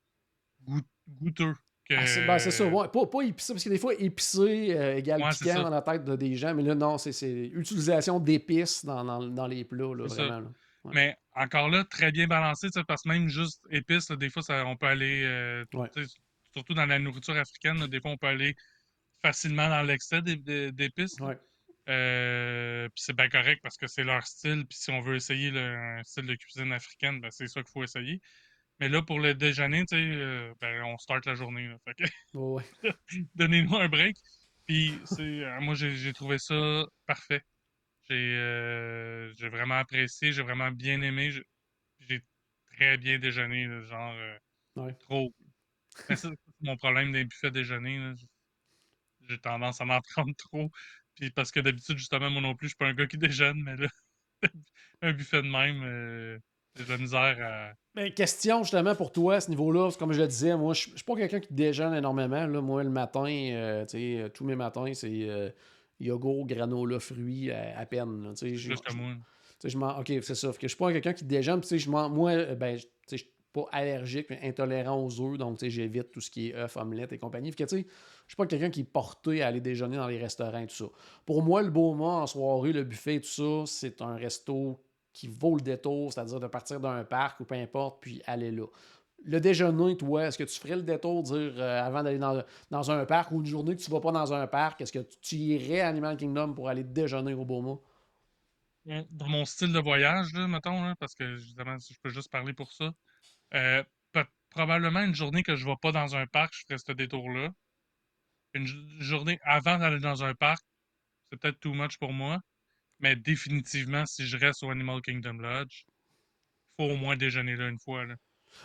goût- goûteux que. Ah, c'est, ben, c'est ça, ouais. Pas, pas épicé, parce que des fois, épicé euh, égale Ouais, piquant dans la tête de des gens, mais là, non, c'est, utilisation d'épices dans, dans- dans les plats, là, vraiment. là. Ouais. Mais encore là, très bien balancé, parce que même juste épices, là, des fois, ça, on peut aller, euh, surtout dans la nourriture africaine, là, des fois, on peut aller facilement dans l'excès d'é- d'é- d'épices. Ouais. Euh, puis c'est bien correct parce que c'est leur style. Puis si on veut essayer le, un style de cuisine africaine, ben, c'est ça qu'il faut essayer. Mais là, pour le déjeuner, tu sais, euh, ben, on start la journée. Ouais, donnez-nous un break. Puis c'est, euh, moi, j'ai trouvé ça parfait. J'ai j'ai vraiment apprécié, j'ai vraiment bien aimé. J'ai- très bien déjeuné, là, genre Ouais. trop. C'est mon problème des buffets déjeuner. là. J'ai tendance à m'en prendre trop. Puis parce que d'habitude, justement, moi non plus, je suis pas un gars qui déjeune, mais là, un buffet de même, euh, j'ai de la misère à. Mais question justement pour toi à ce niveau-là, parce que comme je le disais, moi je suis pas quelqu'un qui déjeune énormément. Là. Moi le matin, euh, tu sais, euh, tous mes matins, c'est euh, yogourt, granola, fruits à, à peine. là. Juste à moi. je ok, c'est ça. Fait que je suis pas quelqu'un qui déjeune. puis tu sais, je m'en- moi, euh, ben, je- pas allergique, mais intolérant aux œufs, donc j'évite tout ce qui est œufs, omelettes et compagnie. Fait que tu sais, je suis pas quelqu'un qui est porté à aller déjeuner dans les restaurants et tout ça. Pour moi, le beau en soirée, le buffet et tout ça, c'est un resto qui vaut le détour, c'est-à-dire de partir d'un parc ou peu importe, puis aller là. Le déjeuner, toi, est-ce que tu ferais le détour, dire euh, avant d'aller dans, dans un parc ou une journée que tu vas pas dans un parc, est-ce que tu- irais à Animal Kingdom pour aller déjeuner au Beaumont? Euh, Dans mon style de voyage, là, mettons, parce que justement, je peux juste parler pour ça. Euh, probablement une journée que je ne vais pas dans un parc, je ferai ce détour-là. Une jo- journée avant d'aller dans un parc, c'est peut-être too much pour moi. Mais définitivement, si je reste au Animal Kingdom Lodge, faut au moins déjeuner là une fois. Là.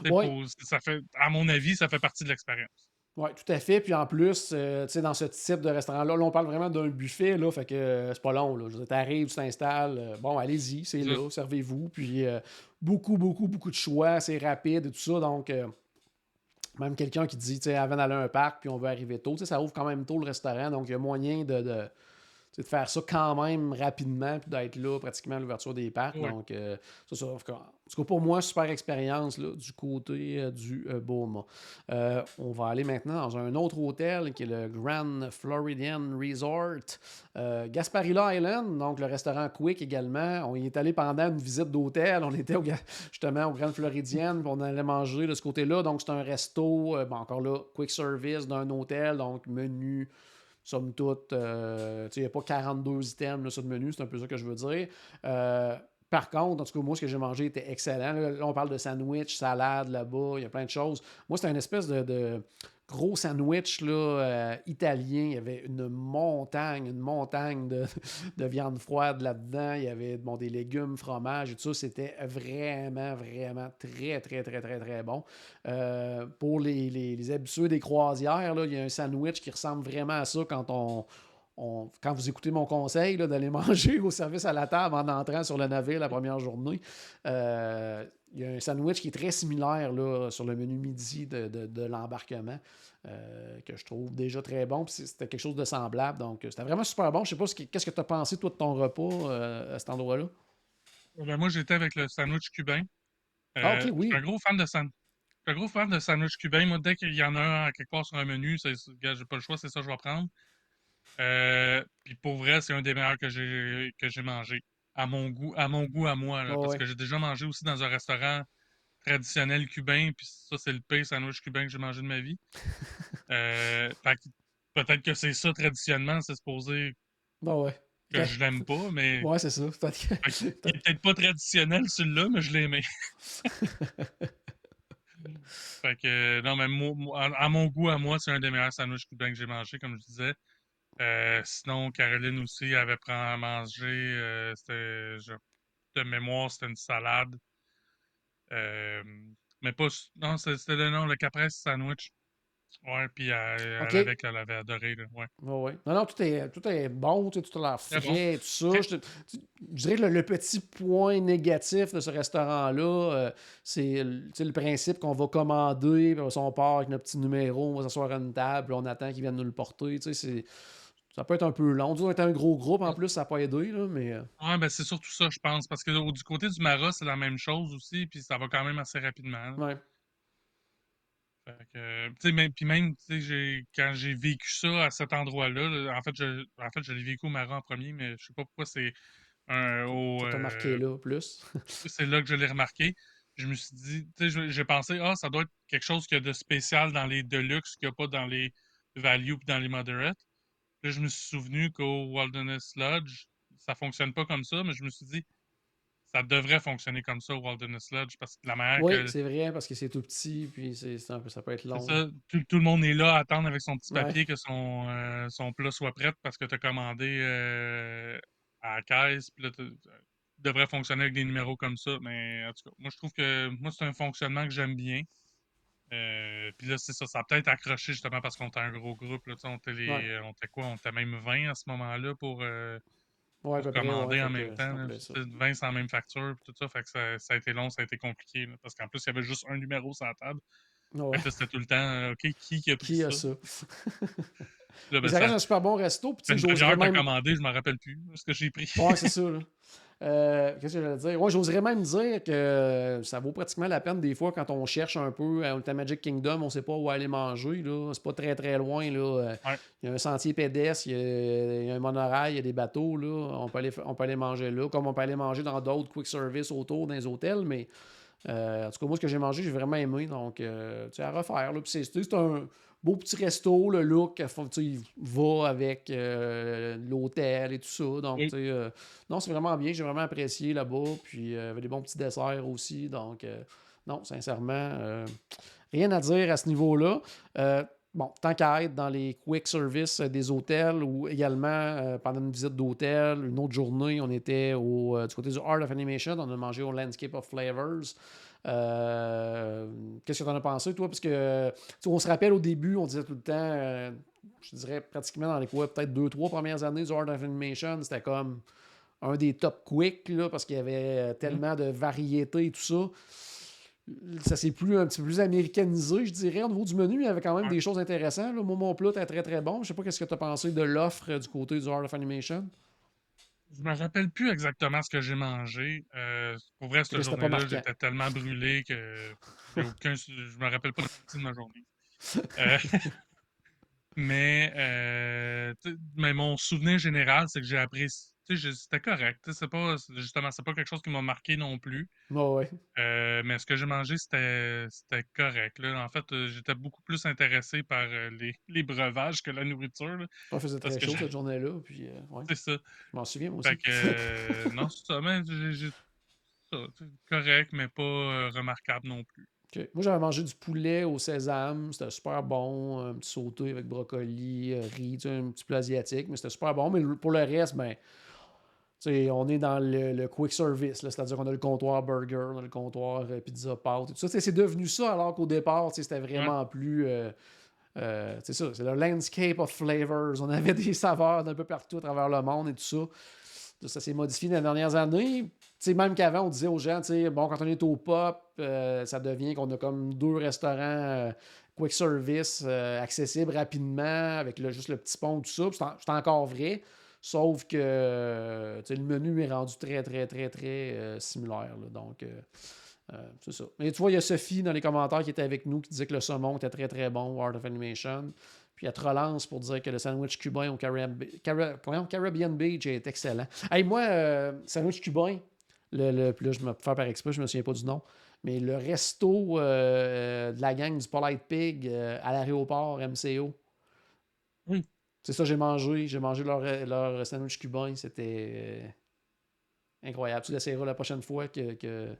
C'est Ouais. pour- ça fait, à mon avis, ça fait partie de l'expérience. Oui, tout à fait. Puis en plus, euh, tu sais, dans ce type de restaurant-là, là, on parle vraiment d'un buffet, là, fait que euh, c'est pas long. Là. Je t'arrives, tu t'installes, euh, bon, allez-y, c'est Ça. là, servez-vous. Puis beaucoup, beaucoup, beaucoup de choix, c'est rapide et tout ça. Donc, euh, même quelqu'un qui dit, tu sais, avant d'aller à un parc, puis on veut arriver tôt, tu sais, ça ouvre quand même tôt le restaurant, donc il y a moyen de. De faire ça quand même rapidement, puis d'être là pratiquement à l'ouverture des parcs. Donc, ça, ça, en tout cas, pour moi, super expérience du côté du Beaumont. on va aller maintenant dans un autre hôtel qui est le Grand Floridian Resort, Gasparilla Island, donc le restaurant Quick également. On y est allé pendant une visite d'hôtel. On était justement au Grand Floridian, puis on allait manger de ce côté-là. Donc, c'est un resto, encore là, quick service d'un hôtel, donc menu somme toute. Euh, il n'y a pas 42 items sur le menu, c'est un peu ça que je veux dire. Euh, par contre, en tout cas, moi, ce que j'ai mangé était excellent. Là, on parle de sandwich, salade là-bas, il y a plein de choses. Moi, c'était une espèce de gros sandwich là, euh, italien. Il y avait une montagne, une montagne de, viande froide là-dedans. Il y avait bon, des légumes, fromage et tout ça. C'était vraiment, vraiment très, très, très, très, très bon. Euh, pour les, les, habitués des croisières, là, il y a un sandwich qui ressemble vraiment à ça quand on, quand vous écoutez mon conseil d'aller manger au service à la table en entrant sur le navire la première journée, euh, il y a un sandwich qui est très similaire là, sur le menu midi de, l'embarquement, euh, que je trouve déjà très bon. C'était quelque chose de semblable. Donc, c'était vraiment super bon. Je ne sais pas qu'est-ce que tu as pensé, toi, de ton repas euh, à cet endroit-là? Ben, moi, j'étais avec le sandwich cubain. ah, oui. Je suis un gros fan de sandwich. un gros fan de sandwich cubain. Moi, dès qu'il y en a un quelque part sur un menu, j'ai pas le choix, c'est ça que je vais prendre. Euh, puis pour vrai, c'est un des meilleurs que j'ai que j'ai mangé. À mon goût, à mon goût à moi. parce que j'ai déjà mangé aussi dans un restaurant traditionnel cubain, puis ça, c'est le pire sandwich cubain que j'ai mangé de ma vie. euh, peut-être que c'est ça traditionnellement, c'est supposé bah ouais. que je l'aime pas, mais. Ouais, c'est ça. il peut-être pas traditionnel celui-là, mais je l'ai aimé. fait que, non, mais à mon goût, à moi, c'est un des meilleurs sandwichs cubains que j'ai mangé, comme je disais. Euh, sinon, Caroline aussi avait pris à manger. Euh, de mémoire, c'était une salade. Euh, mais pas. Non, c'était le nom, le caprese sandwich. Ouais, puis elle, avait, elle avait adoré. ouais. ouais. Non, non, tout est, tout est bon, tout a l'air frais, tout ça. Je, dirais que le, petit point négatif de ce restaurant-là, c'est le principe qu'on va commander, puis on part avec notre petit numéro, on va s'asseoir à une table, on attend qu'ils viennent nous le porter. C'est ça peut être un peu long. On est un gros groupe en plus, ça n'a pas aidé, là, mais. Euh. Ouais, ben c'est surtout ça, je pense. Parce que du côté du Mara, c'est la même chose aussi, puis ça va quand même assez rapidement. Ouais. Fait que, tu sais, puis même, sais, quand j'ai vécu ça à cet endroit-là, en fait, je, en fait, je l'ai vécu au Mara en premier, mais je sais pas pourquoi c'est un. Au, marqué euh, là, plus. c'est là que je l'ai remarqué. Je me suis dit, j'ai pensé, ah, ça doit être quelque chose qui a de spécial dans les deluxe qu'il n'y a pas dans les value et dans les moderate je me suis souvenu qu'au Wilderness Lodge, ça fonctionne pas comme ça, mais je me suis dit, ça devrait fonctionner comme ça au Wilderness Lodge parce que la manière oui, c'est vrai, parce que c'est tout petit, puis c'est, ça peut être long. Ça, tout, le monde est là à attendre avec son petit papier que son, euh, son plat soit prêt parce que tu as commandé euh, à la caisse, puis là, devrait fonctionner avec des numéros comme ça. Mais en tout cas, moi, je trouve que moi, c'est un fonctionnement que j'aime bien. Euh, puis là, c'est ça, ça a peut-être accroché justement parce qu'on était un gros groupe. Là, on, était les, on était quoi On était même 20 à ce moment-là pour, euh, commander en même temps. 20 sans même facture, tout ça. Fait que ça, ça, a été long, ça a été compliqué. parce qu'en plus, il y avait juste un numéro sur la table. C'était tout le temps, euh, OK, qui, a pris qui a ça? Ben, ça, reste un super bon resto. Puis, j'oserais même... commandé, je me rappelle plus ce que j'ai pris. ouais, c'est ça. Euh, qu'est-ce que j'allais dire? Ouais, j'oserais même dire que ça vaut pratiquement la peine des fois quand on cherche un peu à Magic Kingdom, on ne sait pas où aller manger. C'est pas très très loin. Là. Euh, il y a un sentier pédestre, il y, a, un monorail, il y a des bateaux. Là. On, peut aller, on peut aller manger là, comme on peut aller manger dans d'autres quick service autour dans les hôtels, mais euh, en tout cas, moi, ce que j'ai mangé, j'ai vraiment aimé. Donc, tu sais, à refaire. C'est un beau petit resto, le look, il va avec euh, l'hôtel et tout ça. Donc, euh, non, c'est vraiment bien. J'ai vraiment apprécié là-bas. Puis, euh, il y avait des bons petits desserts aussi. Donc, non, sincèrement, rien à dire à ce niveau-là. Bon, tant qu'à être dans les quick service des hôtels ou également pendant une visite d'hôtel, une autre journée, on était au, du côté du Art of Animation. On a mangé au Landscape of Flavors. Euh, qu'est-ce que tu en as pensé, toi? Parce que, on se rappelle au début, on disait tout le temps, euh, je dirais pratiquement dans les quoi, peut-être deux, trois premières années du Art of Animation, c'était comme un des top quick, là, parce qu'il y avait tellement de variétés et tout ça. Ça s'est plus un petit peu plus américanisé, je dirais, au niveau du menu. Il y avait quand même des choses intéressantes. Là. Moi, mon plat était très très bon. Je sais pas qu'est-ce que tu as pensé de l'offre du côté du Art of Animation. Je me rappelle plus exactement ce que j'ai mangé. Euh, pour vrai, cette journée-là, j'étais tellement brûlé que aucun, je me rappelle pas de la partie de ma journée. Euh, mais, euh, mais mon souvenir général, c'est que j'ai apprécié. C'était correct. C'est pas, justement, c'est pas quelque chose qui m'a marqué non plus. Ouais. Euh, mais ce que j'ai mangé, c'était correct. Là. En fait, euh, j'étais beaucoup plus intéressé par euh, les, les breuvages que la nourriture. là. Il faisait très chaud cette journée-là. Puis, euh, ouais, C'est ça. je m'en souviens moi aussi. Fait que, euh, non, c'est ça, mais j'ai correct, mais pas remarquable non plus. Moi, j'avais mangé du poulet au sésame. C'était super bon. Un petit sauté avec brocoli, riz, tu sais, un petit plat asiatique. Mais c'était super bon. Mais pour le reste, ben, on est dans le, le quick service. C'est-à-dire qu'on a le comptoir burger, on a le comptoir euh, pizza pâte. et tout ça. C'est devenu ça alors qu'au départ, c'était vraiment plus. euh, euh, c'est ça, c'est le landscape of flavors. On avait des saveurs d'un peu partout à travers le monde et tout ça. Ça s'est modifié dans les dernières années. Même qu'avant, on disait aux gens, bon, quand on est au pop, ça devient qu'on a comme deux restaurants quick service accessibles rapidement avec le, juste le petit pont, tout ça. Puis C'est en- c'est encore vrai. Sauf que euh, le menu est rendu très, très, très, très euh, similaire. Donc, euh, c'est ça. Mais tu vois, il y a Sophie dans les commentaires qui était avec nous qui disait que le saumon était très, très bon Art of Animation. Puis elle te relance pour dire que le sandwich cubain au Caribbean Beach est excellent. Hey, moi, sandwich cubain, le, le, là, je me faire par exprès, je me souviens pas du nom, mais le resto de la gang du Polite Pig à l'aéroport MCO. Oui. C'est ça, j'ai mangé. J'ai mangé leur, leur sandwich cubain. C'était euh, incroyable. Tu l'essayeras la prochaine fois que, que,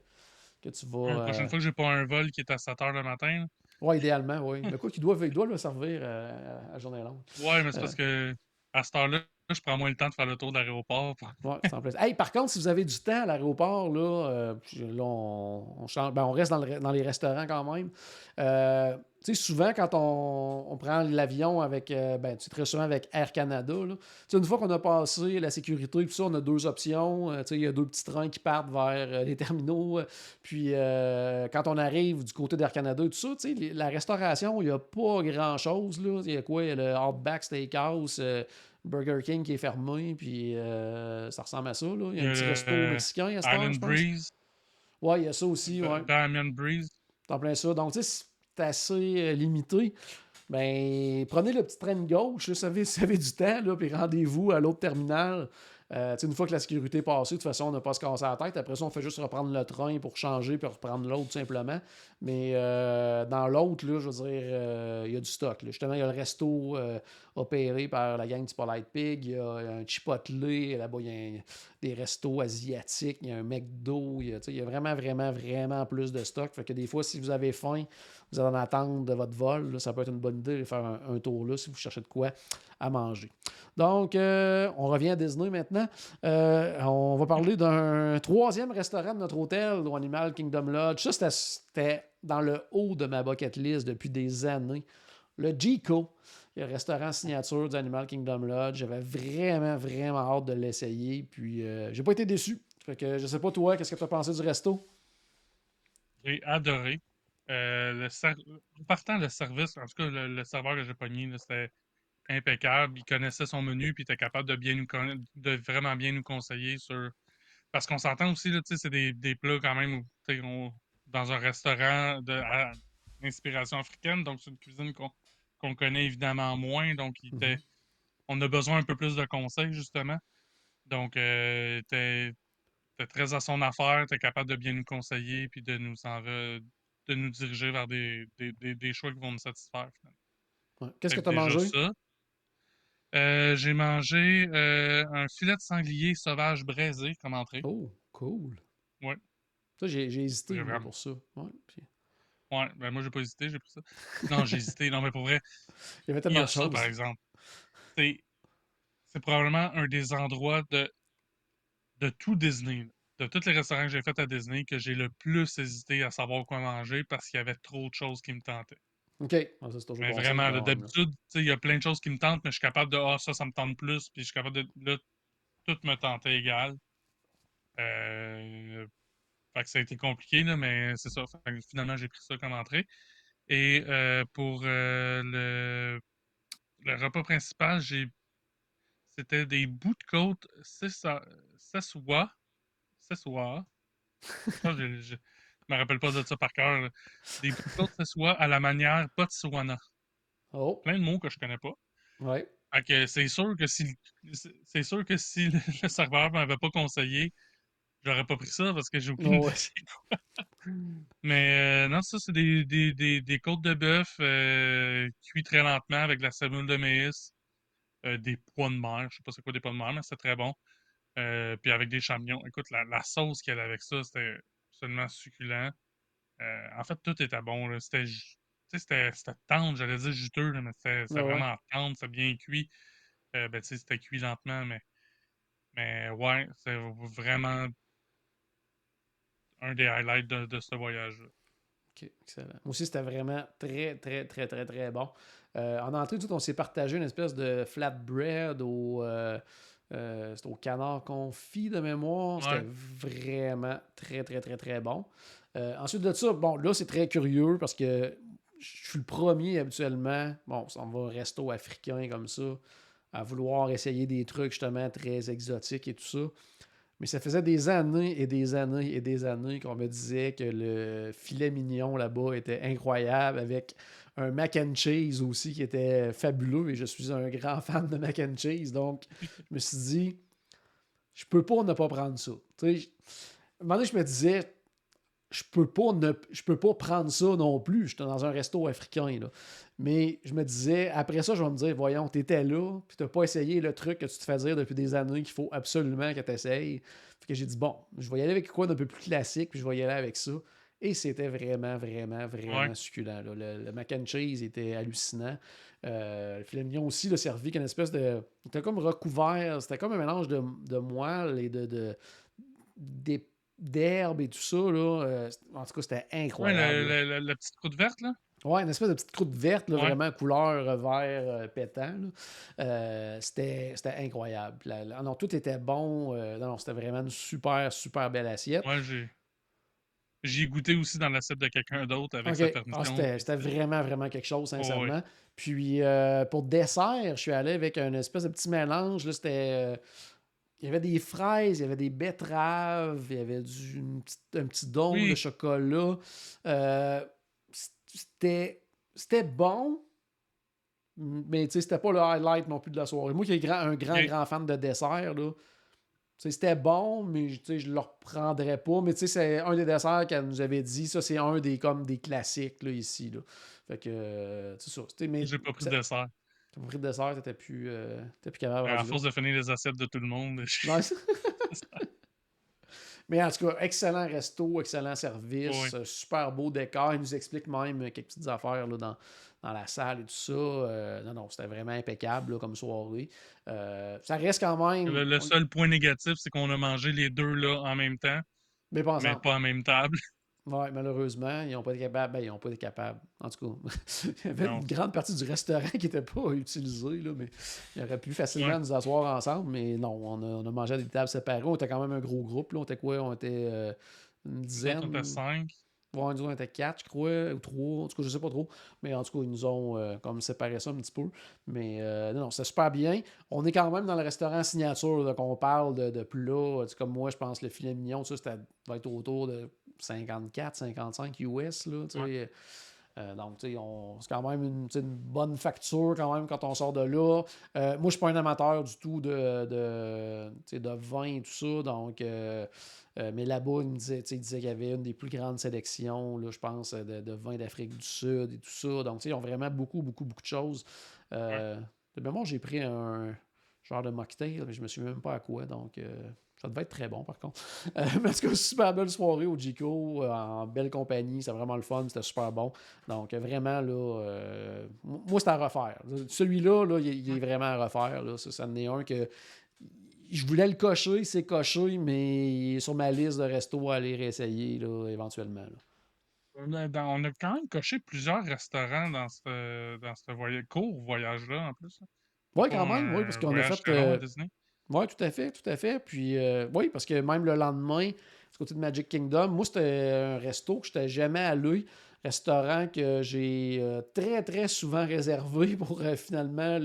que tu vas. La prochaine euh, fois que j'ai pas un vol qui est à 7 h le matin. Ouais, idéalement, oui. Mais quoi, qu'ils doivent, ils doivent le servir euh, à, à journée longue. Ouais, mais c'est Euh. parce que à cette heure-là, je prends moins le temps de faire le tour de l'aéroport. Ouais. Hey, par contre, si vous avez du temps à l'aéroport, là, euh, là, on, ben, on reste dans, le dans les restaurants quand même. Euh, souvent, quand on, on prend l'avion avec, euh, ben, très souvent avec Air Canada, là, une fois qu'on a passé la sécurité, ça, on a deux options. Il y a deux petits trains qui partent vers les terminaux. Puis, quand on arrive du côté d'Air Canada tout ça, la restauration, il n'y a pas grand-chose. Il y a quoi? Il y a le Outback Steakhouse, Burger King qui est fermé, puis euh, ça ressemble à ça. Là. Il y a un petit le, resto euh, mexicain à cette heure, je Island pense. Breeze, Ouais, il y a ça aussi, ouais. Diamond Breeze. C'est en plein ça. Donc, tu sais, c'est assez euh, limité. Ben, prenez le petit train de gauche, là, si vous avez, si vous avez du temps, là, puis rendez-vous à l'autre terminal. Euh, une fois que la sécurité est passée, de toute façon, on n'a pas se casser la tête. Après ça, on fait juste reprendre le train pour changer puis reprendre l'autre, simplement. Mais euh, dans l'autre, je veux dire, euh, il y a du stock. là. Justement, il y a le resto opéré par la gang du Polite Pig. Il y a un Chipotle. Là-bas, il y a des restos asiatiques. Il y a un McDo. Il y a, tu sais, il y a vraiment, vraiment, vraiment plus de stock. Fait que des fois, si vous avez faim, vous allez en attendre de votre vol. là, ça peut être une bonne idée de faire un, un tour là si vous cherchez de quoi à manger. Donc, euh, on revient à Disney maintenant. Euh, on va parler d'un troisième restaurant de notre hôtel Animal Kingdom Lodge. Ça, c'était- dans le haut de ma bucket list depuis des années. Le Gico, le restaurant signature du Animal Kingdom Lodge. J'avais vraiment, vraiment hâte de l'essayer. Puis, euh, j'ai pas été déçu. Fait que je sais pas, toi, qu'est-ce que tu as pensé du resto? J'ai adoré. Euh, En partant, le service, en tout cas, le, le serveur que j'ai pogné, c'était impeccable. Il connaissait son menu puis il était capable de bien nous de vraiment bien nous conseiller sur. Parce qu'on s'entend aussi, là, tu sais, c'est des, des plats quand même où, on- dans un restaurant de à inspiration africaine, donc c'est une cuisine qu'on connaît évidemment moins. Donc, il était, on a besoin un peu plus de conseils, justement. Donc, euh, t'es t'es très à son affaire, t'es capable de bien nous conseiller puis de nous en de nous diriger vers des, des, des- des choix qui vont nous satisfaire. finalement. Ouais. Qu'est-ce que tu as mangé? ça. Euh, j'ai mangé euh, un filet de sanglier sauvage braisé comme entrée. Oh, cool. Ouais. Ça, j'ai j'ai hésité J'ai vraiment- pour ça. Ouais, puis Ouais, ben moi j'ai pas hésité, j'ai pris ça. Non, j'ai hésité. Non, mais pour vrai, il y avait tellement de choses. par exemple. C'est c'est probablement un des endroits de, de tout Disney, de tous les restaurants que j'ai fait à Disney, que j'ai le plus hésité à savoir quoi manger parce qu'il y avait trop de choses qui me tentaient. OK. Ah, ça, c'est toujours Mais bon signe vraiment, d'habitude, tu sais, il y a plein de choses qui me tentent, mais je suis capable de Ah, ça, ça me tente plus, puis je suis capable de. Là, tout me tentait égal. Euh, Fait que ça a été compliqué, là, mais c'est ça. Fait que finalement, j'ai pris ça comme entrée. Et euh, pour euh, le, le repas principal, j'ai c'était des bouts de côte Sessoa. Sessoa. Je, je me rappelle pas de ça par cœur. là. Des de côte Sessoa à la manière Botswana. Oh, Plein de mots que je connais pas. ouais. Fait que c'est sûr que si c'est sûr que si le, le serveur m'avait pas conseillé, j'aurais pas pris ça parce que j'ai aucune idée ouais. c'est quoi. Mais euh, non, ça c'est des, des, des, des côtes de bœuf euh, cuits très lentement avec de la semoule de maïs, euh, des pois de mer, je sais pas c'est quoi des pois de mer, mais c'est très bon. Euh, puis avec des champignons. Écoute, la, la sauce y avait avec ça, c'était absolument succulent. Euh, en fait, tout était bon. C'était tendre, j'allais dire juteux, là, mais c'était ouais. vraiment tendre, c'était bien cuit. Euh, ben, c'était cuit lentement, mais, mais ouais, c'est vraiment un des highlights de, de ce voyage-là. Ok, excellent. Moi aussi, c'était vraiment très, très, très, très, très bon. Euh, en entrée, tout, on s'est partagé une espèce de flatbread au, euh, euh, c'était au canard confit de mémoire. C'était Ouais. vraiment très, très, très, très bon. Euh, ensuite de ça, bon, là, c'est très curieux parce que je suis le premier habituellement. Bon, ça, on va au resto africain comme ça, à vouloir essayer des trucs justement très exotiques et tout ça. Mais ça faisait des années et des années et des années qu'on me disait que le filet mignon là-bas était incroyable avec un mac and cheese aussi qui était fabuleux et je suis un grand fan de mac and cheese. Donc, je me suis dit, je peux pas ne pas prendre ça. Tu à un moment donné, je me disais, je peux pas ne je peux pas prendre ça non plus. J'étais dans un resto africain. Là. Mais je me disais, après ça, je vais me dire, voyons, t'étais là, puis t'as pas essayé le truc que tu te fais dire depuis des années qu'il faut absolument que tu essayes. Fait que j'ai dit, bon, je vais y aller avec quoi d'un peu plus classique, puis je vais y aller avec ça. Et c'était vraiment, vraiment, vraiment Ouais. succulent. là. Le, le mac and cheese était hallucinant. Euh, le filet mignon aussi, le servi qu'une espèce de. C'était comme recouvert, c'était comme un mélange de, de moelle et de. de d'herbes et tout ça. Là. Euh, en tout cas, c'était Ouais, incroyable. le- la petite croûte verte, là? Ouais, une espèce de petite croûte verte, là, Ouais. vraiment couleur euh, vert euh, pétant. Euh, c'était, incroyable. La- non, tout était bon. non, c'était vraiment une super, super belle assiette. Moi, j'ai. J'y ai goûté aussi dans l'assiette de quelqu'un d'autre avec sa Ah, permission. c'était, c'était vraiment, vraiment quelque chose, ouais. sincèrement. Puis pour dessert, je suis allé avec un espèce de petit mélange. C'était. Il y avait des fraises, il y avait des betteraves, il y avait du, une petite- un petit Oui. de chocolat. Euh, c'était, c'était bon, mais c'était pas le highlight non plus de la soirée. Moi qui suis grand- un grand, grand fan de dessert, là, c'était bon, mais je le reprendrais pas. Mais tu sais, c'est un des desserts qu'elle nous avait dit. Ça, c'est un des comme des classiques là, ici. Là. Fait que, euh, c'est ça. Mais J'ai pas pris de dessert. T'as pas pris de dessert, t'étais plus, euh, plus capable. À force de finir les assiettes de tout le monde, je- Mais en tout cas, excellent resto, excellent service, super beau décor. Il nous explique même quelques petites affaires là, dans, dans la salle et tout ça. Euh, non, non, c'était vraiment impeccable là, comme soirée. Euh, ça reste quand même. le, le on- seul point négatif, c'est qu'on a mangé les deux là en même temps, Mais pas mais pas à la même table. Ouais, malheureusement, ils n'ont pas été capables. Ben, ils n'ont pas été capables. En tout cas, il y avait Non. une grande partie du restaurant qui n'était pas utilisée, là, mais il aurait pu facilement Ouais. nous asseoir ensemble. Mais non, on a, on a mangé à des tables séparées. On était quand même un gros groupe. Là. On était quoi? On était euh, une dizaine. on était cinq. Ouais, nous, on était quatre, je crois, ou trois. En tout cas, je sais pas trop. Mais en tout cas, ils nous ont euh, comme séparé ça un petit peu. Mais euh, non, non, c'était super bien. On est quand même dans le restaurant signature, donc on parle de, de plats. Comme moi, je pense le filet mignon, ça, c'était va être autour de 54, 55 US. Là, tu sais. Euh, donc, tu sais, on- c'est quand même une, bonne facture quand même quand on sort de là. Euh, moi, je suis pas un amateur du tout de, de, de vin et tout ça. Donc, euh, euh, mais là-bas, il me disait, il disait qu'il y avait une des plus grandes sélections, là, je pense, de, de vins d'Afrique du Sud et tout ça. Donc, tu sais, ils ont vraiment beaucoup, beaucoup, beaucoup de choses. Euh, De mémoire, j'ai pris un genre de mocktail, mais je me souviens même pas à quoi. Donc, ça devait être très bon, par contre. Euh, tout cas, super belle soirée au Jico, euh, en belle compagnie. C'était vraiment le fun, c'était super bon. Donc, vraiment, là, euh, moi, c'est à refaire. Celui-là, là, il, est- vraiment à refaire. Là. Ça, ça en est un que je voulais le cocher, c'est coché, mais il est sur ma liste de restos à aller réessayer là, éventuellement. là. On a, dans- on a quand même coché plusieurs restaurants dans ce, dans ce voyage, court voyage-là, en plus. Ouais, Pas quand même, oui, parce qu'on a fait. Oui, tout à fait, tout à fait. Puis, euh, oui, parce que même le lendemain, du côté de Magic Kingdom, moi, c'était un resto que je n'étais jamais allé. Restaurant que j'ai euh, très, très souvent réservé pour euh, finalement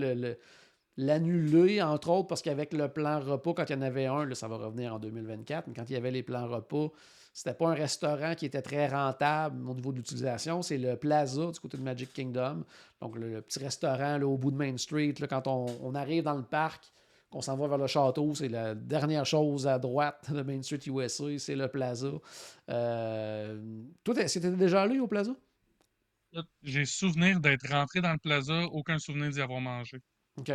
l'annuler, entre autres, parce qu'avec le plan repas, quand il y en avait un, là, ça va revenir en 2024, mais quand il y avait les plans repas, c'était pas un restaurant qui était très rentable au niveau de l'utilisation. C'est le Plaza du côté de Magic Kingdom. Donc, le, petit restaurant là, au bout de Main Street. Là, quand on, arrive dans le parc, qu'on s'en va vers le château, c'est la dernière chose à droite de Main Street USA, c'est le Plaza. Euh, toi, c'était déjà allé au Plaza? J'ai souvenir d'être rentré dans le Plaza, aucun souvenir d'y avoir mangé. OK.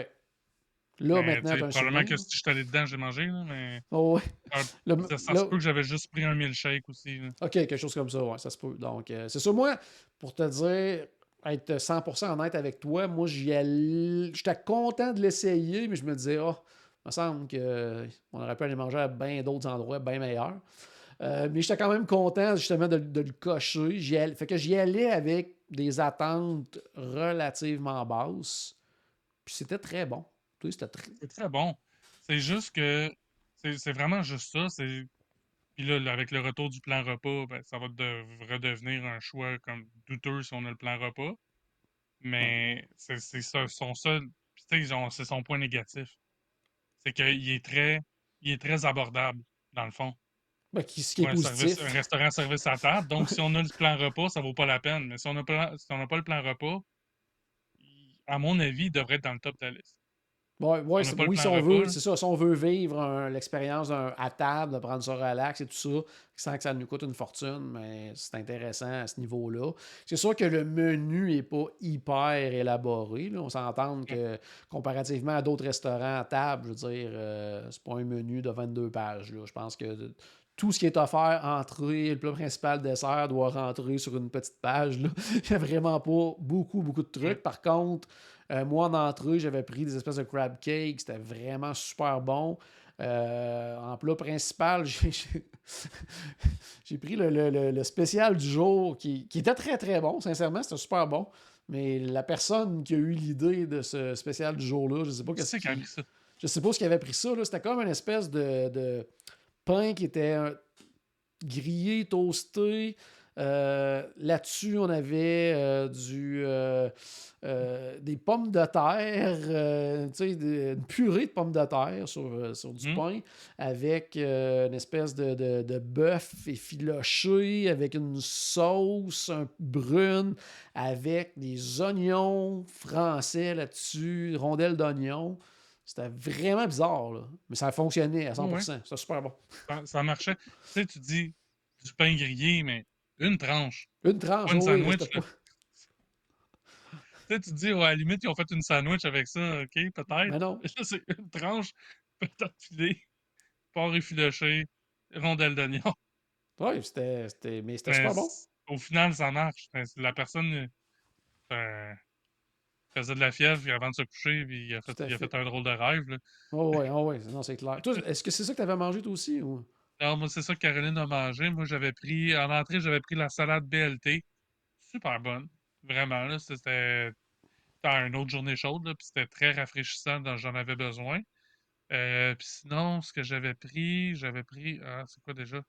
Là, maintenant, Probablement que si je suis allé dedans, j'ai mangé, là, mais. Oh, ouais. Ah, ça, se peut que j'avais juste pris un milkshake aussi. OK, quelque chose comme ça, ouais, ça se peut. Donc, euh, c'est ça. Moi, pour te dire, être 100% honnête avec toi, moi, allais. J'étais content de l'essayer, mais je me disais, oh, il me semble qu'on aurait pu aller manger à bien d'autres endroits, bien meilleurs. Euh, mais j'étais quand même content, justement, de, le cocher. Fait que j'y allais avec des attentes relativement basses. Puis c'était très bon. C'est très bon. C'est juste que c'est vraiment juste ça. Puis là, avec le retour du plan repas, ben, ça va redevenir un choix comme douteux si on a le plan repas. Mais c'est son seul. C'est son point négatif. C'est qu'il est très. Il est très abordable, dans le fond. Ben, qui, ce qui est positif. un restaurant service à table. Donc, si on a le plan repas, ça vaut pas la peine. Mais si on n'a pas, si pas le plan repas, à mon avis, il devrait être dans le top de la liste. Ouais, oui, si on veut, c'est ça. Si on veut vivre l'expérience à table, de prendre ça relax et tout ça, sans que ça nous coûte une fortune, mais c'est intéressant à ce niveau-là. C'est sûr que le menu n'est pas hyper élaboré. On s'entend que comparativement à d'autres restaurants à table, je veux dire, euh, c'est pas un menu de 22 pages. Je pense que tout ce qui est offert, entrée, le plat principal, dessert, doit rentrer sur une petite page. Là. Il n'y a vraiment pas beaucoup, beaucoup de trucs. Par contre, euh, moi, en entrée, j'avais pris des espèces de crab cakes. C'était vraiment super bon. Euh, en plat principal, j'ai pris le, spécial du jour qui, était très très bon, sincèrement, c'était super bon. Mais la personne qui a eu l'idée de ce spécial du jour-là, je sais pas qu'est-ce qui ça. Je sais pas ce qui avait pris ça. C'était comme une espèce de, pain qui était grillé, toasté. Euh, là-dessus, on avait euh, du, euh, des pommes de terre, une purée de pommes de terre sur, sur du mmh. pain, avec une espèce de, de, de bœuf effiloché, avec une sauce brune, avec des oignons français là-dessus, rondelles d'oignons. C'était vraiment bizarre, là. mais ça a fonctionné à 100%. C'était super bon. Ça, marchait. Tu sais, tu dis du pain grillé, mais une tranche. Une tranche, une sandwich. tu sais, tu dis, ouais, à la limite, ils ont fait une sandwich avec ça, OK, peut-être. Mais non. c'est une tranche, peut-être filée, porc effiloché, rondelle d'oignon. Oui, c'était, mais c'était super bon. Au final, ça marche. La personne, euh, faisait de la fièvre avant de se coucher, puis il a fait, il a fait un drôle de rêve. Là. Oh, ouais, oh, ouais, non, c'est clair. est-ce que c'est ça que tu avais mangé toi aussi? Ou... Non, moi, c'est ça que Caroline a mangé. Moi, j'avais pris, en entrée, j'avais pris la salade BLT. Super bonne. Vraiment, là. C'était une autre journée chaude, là, puis c'était très rafraîchissant, j'en avais besoin. Euh, puis sinon, ce que j'avais pris, j'avais pris, ah, c'est quoi déjà?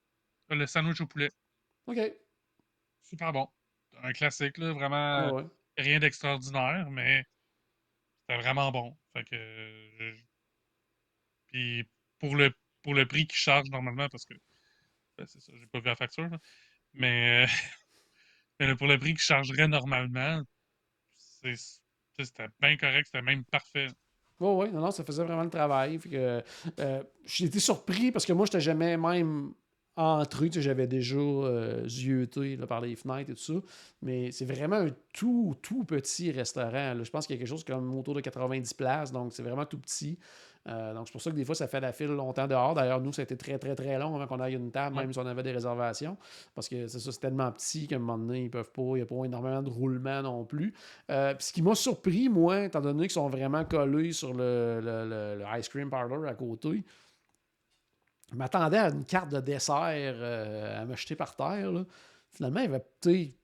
Le sandwich au poulet. OK. Super bon. Un classique, là, vraiment. Rien d'extraordinaire, mais c'était vraiment bon. Fait que. Puis pour le, pour le prix qu'ils chargent normalement, parce que. Ben, c'est ça, j'ai pas vu la facture, Mais, mais pour le prix qu'ils chargeraient normalement, c'était bien correct, c'était même parfait. Oui, oui, non, non, ça faisait vraiment le travail. euh, j'ai été surpris parce que moi, je n'étais jamais même entré. J'avais déjà euh, zioté par les fenêtres et tout ça. Mais c'est vraiment un tout, tout petit restaurant. Je pense qu'il y a quelque chose comme autour de 90 places. Donc, c'est vraiment tout petit. Euh, donc, c'est pour ça que des fois, ça fait la file longtemps dehors. D'ailleurs, nous, ça a été très, très, très long avant qu'on aille une table, même si on avait des réservations. Parce que c'est ça, c'est tellement petit qu'à un moment donné, ils peuvent pas. Il n'y a pas énormément de roulement non plus. Euh, ce qui m'a surpris, moi, étant donné qu'ils sont vraiment collés sur le, le ice cream parlor à côté, je m'attendais à une carte de dessert euh, à me jeter par terre. Finalement, il y avait peut-être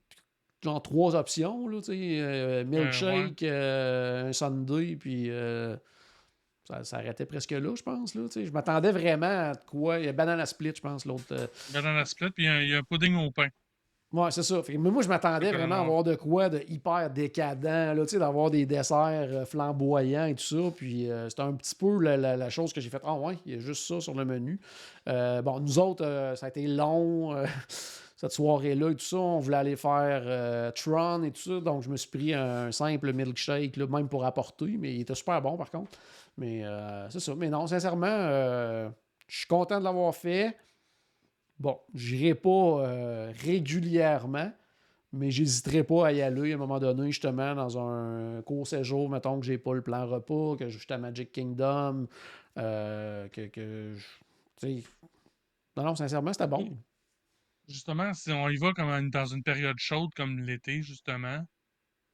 genre trois options. Là, milkshake, un sundae, puis ça s'arrêtait presque là, je pense. Là, je m'attendais vraiment à quoi. Il y a Banana Split, je pense, l'autre. Euh, banana Split, puis il y, a un pudding au pain. Ouais, c'est ça. mais moi, je m'attendais vraiment à avoir de quoi de hyper décadent, là, d'avoir des desserts euh, flamboyants et tout ça. Puis euh, c'était un petit peu la, chose que j'ai faite. Ah ouais, il y a juste ça sur le menu. bon, nous autres, ça a été long cette soirée-là et tout ça. On voulait aller faire Tron et tout ça. Donc, je me suis pris un, simple milkshake, là, même pour apporter. Mais il était super bon, par contre. Mais euh, c'est ça. Mais non, sincèrement, euh, je suis content de l'avoir fait. Bon, j'irai pas euh, régulièrement, mais j'hésiterai pas à y aller à un moment donné, justement, dans un court séjour, mettons que j'ai pas le plan repas, que je suis à Magic Kingdom, que, que je, Non, non, sincèrement, c'était bon. Justement, si on y va comme dans une période chaude comme l'été, justement,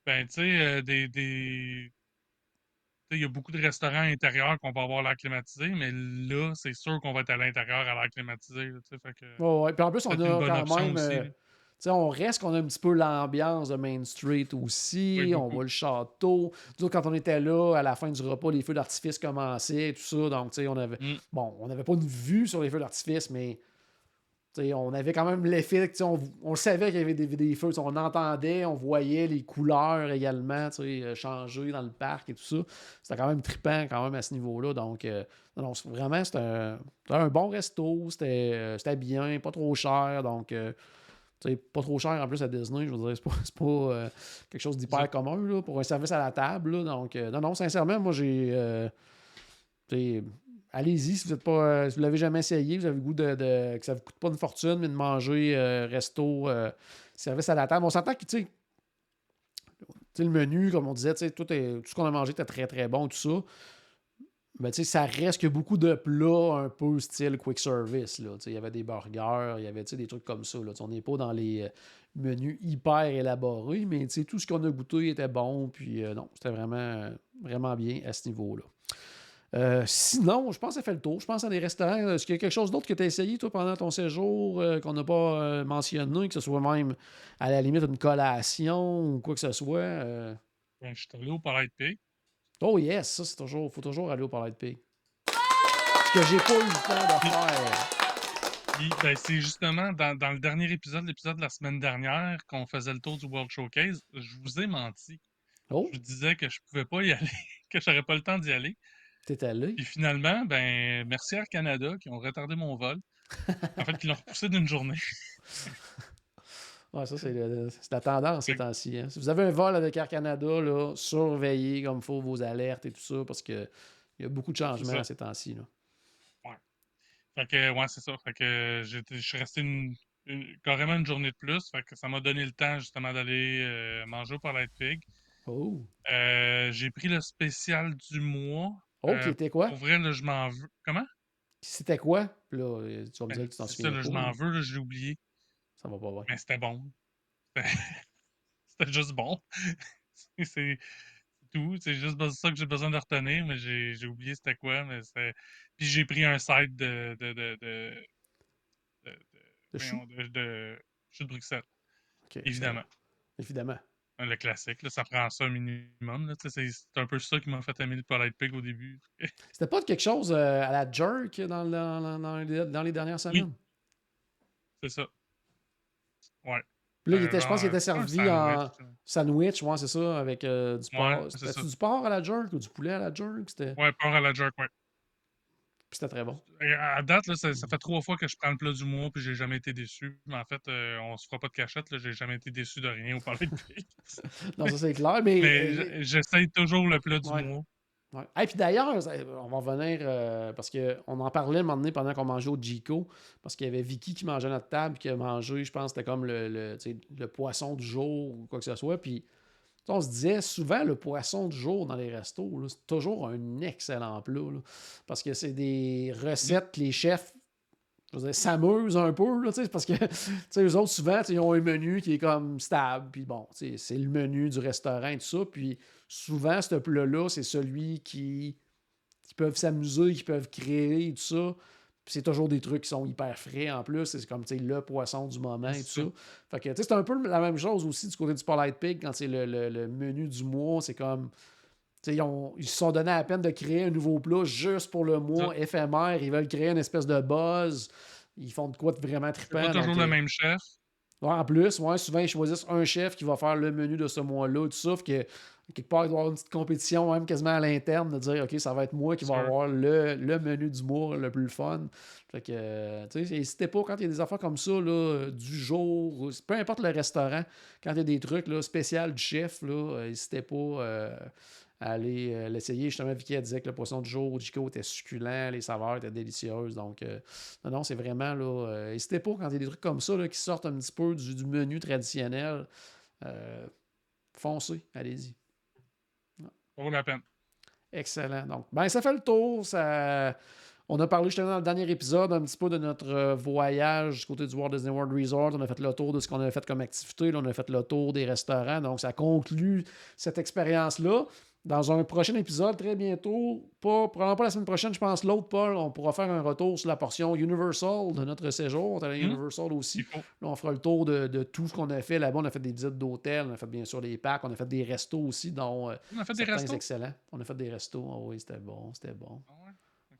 ben, tu sais, des, des il y a beaucoup de restaurants intérieurs qu'on va avoir l'air climatisé, mais là, c'est sûr qu'on va être à l'intérieur à l'air climatisé. ouais. Puis en plus, on a quand même. Euh, on reste qu'on a un petit peu l'ambiance de Main Street aussi. on voit le château. quand on était là, à la fin du repas, les feux d'artifice commençaient et tout ça. Donc, on avait. Mm. Bon, on n'avait pas une vue sur les feux d'artifice, mais on avait quand même l'effet, on, on savait qu'il y avait des, feux, on entendait, on voyait les couleurs également euh, changer dans le parc et tout ça. C'était quand même trippant quand même à ce niveau-là. Donc, euh, non, vraiment, c'était un, bon resto, euh, c'était bien, pas trop cher. Donc, pas trop cher en plus à Disney, je veux dire, c'est pas, pas quelque chose d'hyper commun pour un service à la table. donc, non, non, sincèrement, moi j'ai allez-y si vous pas. Euh, si l'avez jamais essayé, vous avez le goût de, que ça ne vous coûte pas une fortune, mais de manger euh, resto, euh, service à la table. On s'entend que tu sais, le menu, comme on disait, tout, ce qu'on a mangé était très très bon, tout ça. Mais tu sais, ça reste que beaucoup de plats un peu style quick service. Il y avait des burgers, il y avait des trucs comme ça. On n'est pas dans les menus hyper élaborés, mais tout ce qu'on a goûté était bon. Puis non, c'était vraiment, vraiment bien à ce niveau-là. Euh, sinon, je pense que ça fait le tour. Je pense à des restaurants. Est-ce qu'il y a quelque chose d'autre que tu as essayé, toi, pendant ton séjour, euh, qu'on n'a pas euh, mentionné, que ce soit même à la limite une collation ou quoi que ce soit? Ben, je suis allé au Palais de Pig. Oh yes, ça, c'est toujours. faut toujours aller au Palais de Pig. Ce que j'ai pas eu le temps de faire. Ben, c'est justement dans, le dernier épisode, l'épisode de la semaine dernière, qu'on faisait le tour du World Showcase, je vous ai menti. Oh. Je vous disais que je pouvais pas y aller, que j'aurais pas le temps d'y aller. T'es allé. Puis finalement, ben, merci Air Canada qui ont retardé mon vol. en fait, qui l'ont repoussé d'une journée. ouais, ça, c'est la tendance ces temps-ci. Hein. Si vous avez un vol avec Air Canada, là, surveillez comme il faut vos alertes et tout ça, parce qu'il y a beaucoup de changements ces temps-ci. Ouais. Fait que, ouais, c'est ça. Fait que je suis resté une, carrément une journée de plus. Fait que ça m'a donné le temps, justement, d'aller euh, manger au Palais de Pig. Oh. Euh, j'ai pris le spécial du mois. Oh, qui euh, était quoi? Pour vrai, là, je m'en veux. Comment? C'était quoi? Là, euh, tu vas me dire que tu t'en souviens. Ça, là, je m'en veux, là, je l'ai oublié. Ça va pas voir. Mais c'était bon. C'était juste bon. c'est tout. C'est juste ça que j'ai besoin de retenir, mais j'ai oublié c'était quoi. Mais Puis j'ai pris un site de. de, de, de, de, de, de, de Bruxelles. Évidemment. Évidemment. Le classique, là, ça prend ça minimum. C'est un peu ça qui m'a fait aimer le Polite Pig au début. C'était pas quelque chose euh, à la jerk dans, dans, dans, les, dernières semaines? C'est ça. Ouais. Puis là, il était, je pense qu'il était servi en sandwich, ouais, c'est ça, avec euh, du porc. C'était du porc à la jerk ou du poulet à la jerk? Ouais, porc à la jerk, ouais c'était très bon. À date, là, ça, fait trois fois que je prends le plat du mois puis j'ai jamais été déçu. Mais en fait, euh, on se fera pas de cachette. J'ai jamais été déçu de rien au parler de Non, ça c'est clair. Mais, mais euh, j'essaye toujours le plat du mois. Ouais. Et puis d'ailleurs, on va revenir euh, parce qu'on en parlait un moment donné pendant qu'on mangeait au Gico, parce qu'il y avait Vicky qui mangeait à notre table, qui a mangé, je pense, c'était comme le, le, le, poisson du jour ou quoi que ce soit. Puis on se disait souvent le poisson du jour dans les restos, c'est toujours un excellent plat. parce que c'est des recettes que les chefs s'amusent un peu. Parce que les autres, souvent, ils ont un menu qui est comme stable. Puis bon, c'est le menu du restaurant et tout ça. Puis souvent, ce plat-là, c'est celui qui, qui peuvent s'amuser, qui peuvent créer et tout ça c'est toujours des trucs qui sont hyper frais en plus. C'est comme le poisson du moment et tout ça. Fait que c'est un peu la même chose aussi du côté du Polite Pig quand c'est le, menu du mois. C'est comme ils, ont, ils se sont donné à peine de créer un nouveau plat juste pour le mois éphémère. Ils veulent créer une espèce de buzz. Ils font de quoi de vraiment trippant. C'est toujours le même chef. en plus, ouais, souvent, ils choisissent un chef qui va faire le menu de ce mois-là. Tout ça, que quelque part, il doit y avoir une petite compétition, même quasiment à l'interne, de dire OK, ça va être moi qui va avoir le, le, menu du mois le plus fun. Fait que, tu sais, n'hésitez pas quand il y a des affaires comme ça, là, du jour, peu importe le restaurant, quand il y a des trucs là, spéciaux du chef, n'hésitez pas. Euh, aller euh, l'essayer. Justement, Vicky disait que le poisson du jour au Chico était succulent, les saveurs étaient délicieuses. Donc, euh, non, non, c'est vraiment là. Euh, n'hésitez pas quand il y a des trucs comme ça qui sortent un petit peu du, menu traditionnel. foncez, allez-y. Vaut la peine. Excellent. Donc, ben, ça fait le tour. Ça... On a parlé justement dans le dernier épisode un petit peu de notre voyage du côté du Walt Disney World Resort. On a fait le tour de ce qu'on avait fait comme activité. on a fait le tour des restaurants. Donc, ça conclut cette expérience-là dans un prochain épisode, très bientôt, pas, probablement pas la semaine prochaine, je pense l'autre, Paul, on pourra faire un retour sur la portion Universal de notre séjour. On est allé hmm. Universal aussi. Là, on fera le tour de, tout ce qu'on a fait là-bas. On a fait des visites d'hôtels, on a fait bien sûr des packs, on a fait des restos aussi, dont euh, on a fait des restos? excellents. On a fait des restos. Ah oui, c'était bon, c'était bon. Ah ouais?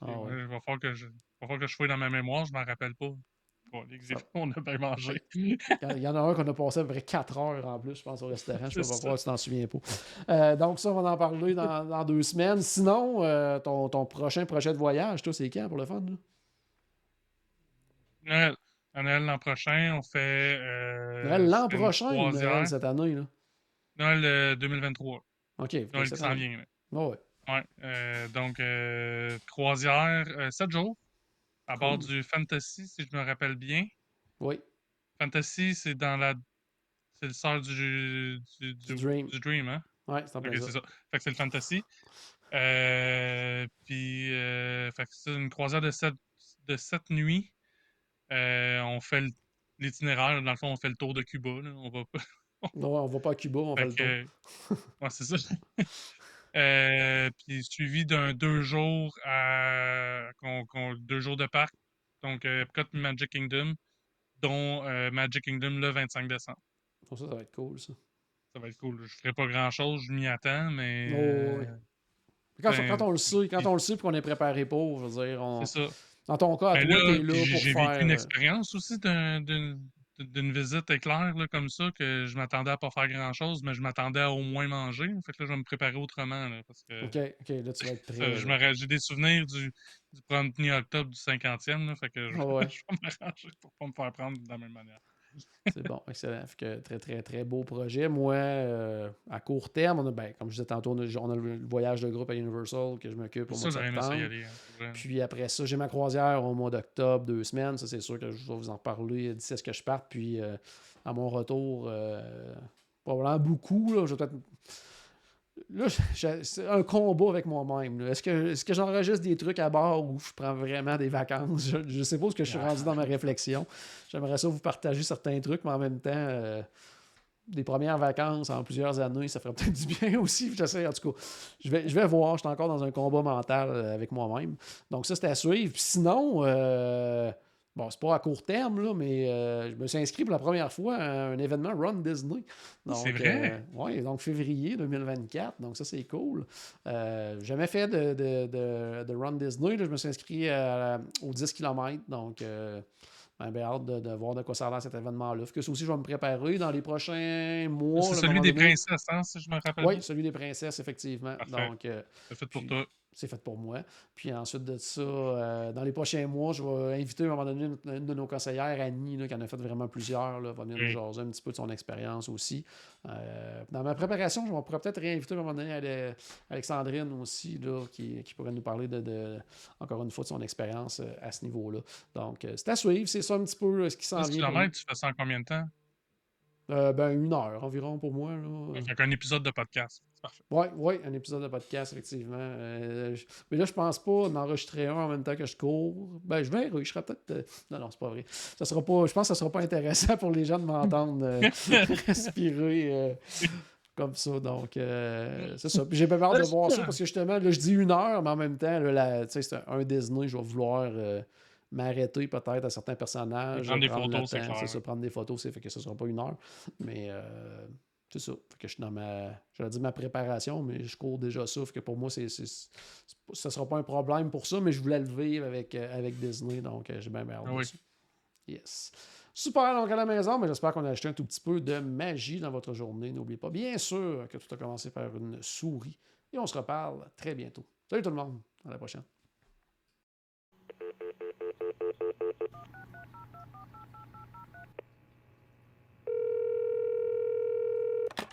Ah il va falloir que je, va falloir que je fouille dans ma mémoire, je m'en rappelle pas on a bien mangé. Il y en a un qu'on a passé à peu près 4 heures en plus, je pense, au restaurant. Je ne sais pas pourquoi tu t'en souviens pas. Euh, donc, ça, on va en parler dans, deux semaines. Sinon, euh, ton, ton, prochain projet de voyage, toi, c'est quand pour le fun? Noël. Noël l'an prochain, on fait. Euh, Noël l'an prochain Noël cette année? Là? Noël 2023. OK. Noël qui s'en vient. Oh, ouais. Ouais. donc, croisière, 7 jours à bord du Fantasy, si je me rappelle bien. Oui. Fantasy, c'est dans la. C'est le sort du, du, du, Dream. Du Dream, hein? Oui, c'est okay, ça. Fait que c'est le Fantasy. Euh, puis, euh, fait que c'est une croisière de sept, de sept nuits. Euh, on fait l'itinéraire. Dans le fond, on fait le tour de Cuba. Là. On va pas. non, on va pas à Cuba, on fait, fait le tour. ouais, c'est ça. Euh, puis suivi d'un deux jours à deux jours de parc. Donc euh, Epcot Magic Kingdom, dont euh, Magic Kingdom le 25 décembre. ça, ça va être cool, ça. Ça va être cool. Je ferai pas grand chose, je m'y attends, mais. Oh, quand, ben, quand, on le sait, quand on le sait et qu'on est préparé pour, je veux dire, on... C'est ça. Dans ton cas, ben toi, t'es là pour J'ai vécu une expérience aussi d'une d'une visite éclair là, comme ça que je m'attendais à pas faire grand chose, mais je m'attendais à au moins manger. Fait que là, je vais me préparer autrement. Là, parce que, ok, ok, là tu vas être prêt. J'ai des souvenirs du, du 1er octobre du 50e. Là, fait que je, oh ouais. je vais m'arranger pour pas me faire prendre de la même manière. C'est bon, excellent. que très, très, très beau projet. Moi, euh, à court terme, on a, ben, comme je disais tantôt, on a, le voyage de groupe à Universal que je m'occupe au mois septembre. Hein, Puis après ça, j'ai ma croisière au mois d'octobre, deux semaines. Ça, c'est sûr que je vais vous en parler d'ici à ce que je parte. Puis euh, à mon retour, euh, probablement beaucoup. Là, je vais peut-être Là, c'est un combat avec moi-même. Est-ce que, est que j'enregistre des trucs à bord ou je prends vraiment des vacances? Je, sais pas ce que je suis rendu dans ma réflexion. J'aimerais ça vous partager certains trucs, mais en même temps, euh, des premières vacances en plusieurs années, ça ferait peut-être du bien aussi. J'essaie, en tout cas, je vais, je vais voir. Je suis encore dans un combat mental euh, avec moi-même. Donc, ça, c'était à suivre. sinon, euh, Bon, c'est pas à court terme, là, mais euh, je me suis inscrit pour la première fois à un événement Run Disney. C'est vrai? Euh, oui, donc février 2024. Donc ça, c'est cool. Euh, jamais fait de, de, de, Run Disney. je me suis inscrit aux 10 km. Donc, j'ai bien hâte de, voir de quoi ça a l'air cet événement-là. Que ça aussi, je vais me préparer dans les prochains mois. C'est celui des princesses, hein, si je me rappelle. Oui, celui des princesses, effectivement. Donc, c'est fait pour toi c'est fait pour moi. Puis ensuite de ça, euh, dans les prochains mois, je vais inviter à un moment donné une, de nos conseillères, Annie, qui en a fait vraiment plusieurs, là, va venir nous jaser un petit peu de son expérience aussi. Euh, dans ma préparation, je pourrais peut-être réinviter à un moment donné Alexandrine aussi, là, qui, pourrait nous parler de, encore une fois de son expérience euh, à ce niveau-là. Donc, c'est à suivre, c'est ça un petit peu ce qui s'en vient. Tu fais ça en combien de temps? Ben, une heure environ pour moi. Là. Fait un épisode de podcast. Oui, ouais, un épisode de podcast, effectivement. Euh, mais là, je pense pas d'enregistrer un en même temps que je cours. Ben, je vais, je serai peut-être. Euh, non, non, c'est pas vrai. Ça sera pas... Je pense que ça sera pas intéressant pour les gens de m'entendre euh, respirer comme ça. Donc, c'est ça. J'ai pas peur de voir ça parce que justement, là, je dis une heure, mais en même temps, là, c'est un Disney, je vais vouloir m'arrêter peut-être à certains personnages. Prendre des photos, c'est ça, prendre des photos, c'est fait que ce ne sera pas une heure. Mais c'est ça. Fait que je suis dans ma, j'allais dire ma préparation, mais je cours déjà ça. Fait que pour moi, c'est, ça sera pas un problème pour ça, mais je voulais le vivre avec, euh, avec Disney, donc euh, j'ai bien Ah de oui. Yes. Super, donc à la maison, mais j'espère qu'on a acheté un tout petit peu de magie dans votre journée. N'oubliez pas, bien sûr, que tout a commencé par une souris. Et on se reparle très bientôt. Salut tout le monde, à la prochaine.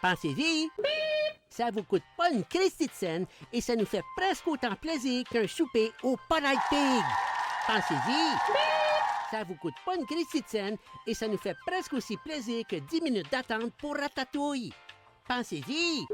Pensez-y! Ça vous coûte pas une Christie de scène et ça nous fait presque autant plaisir qu'un souper au Polite Pig. Pensez-y! Ça vous coûte pas une Christie de scène et ça nous fait presque aussi plaisir que 10 minutes d'attente pour Ratatouille. Pensez-y!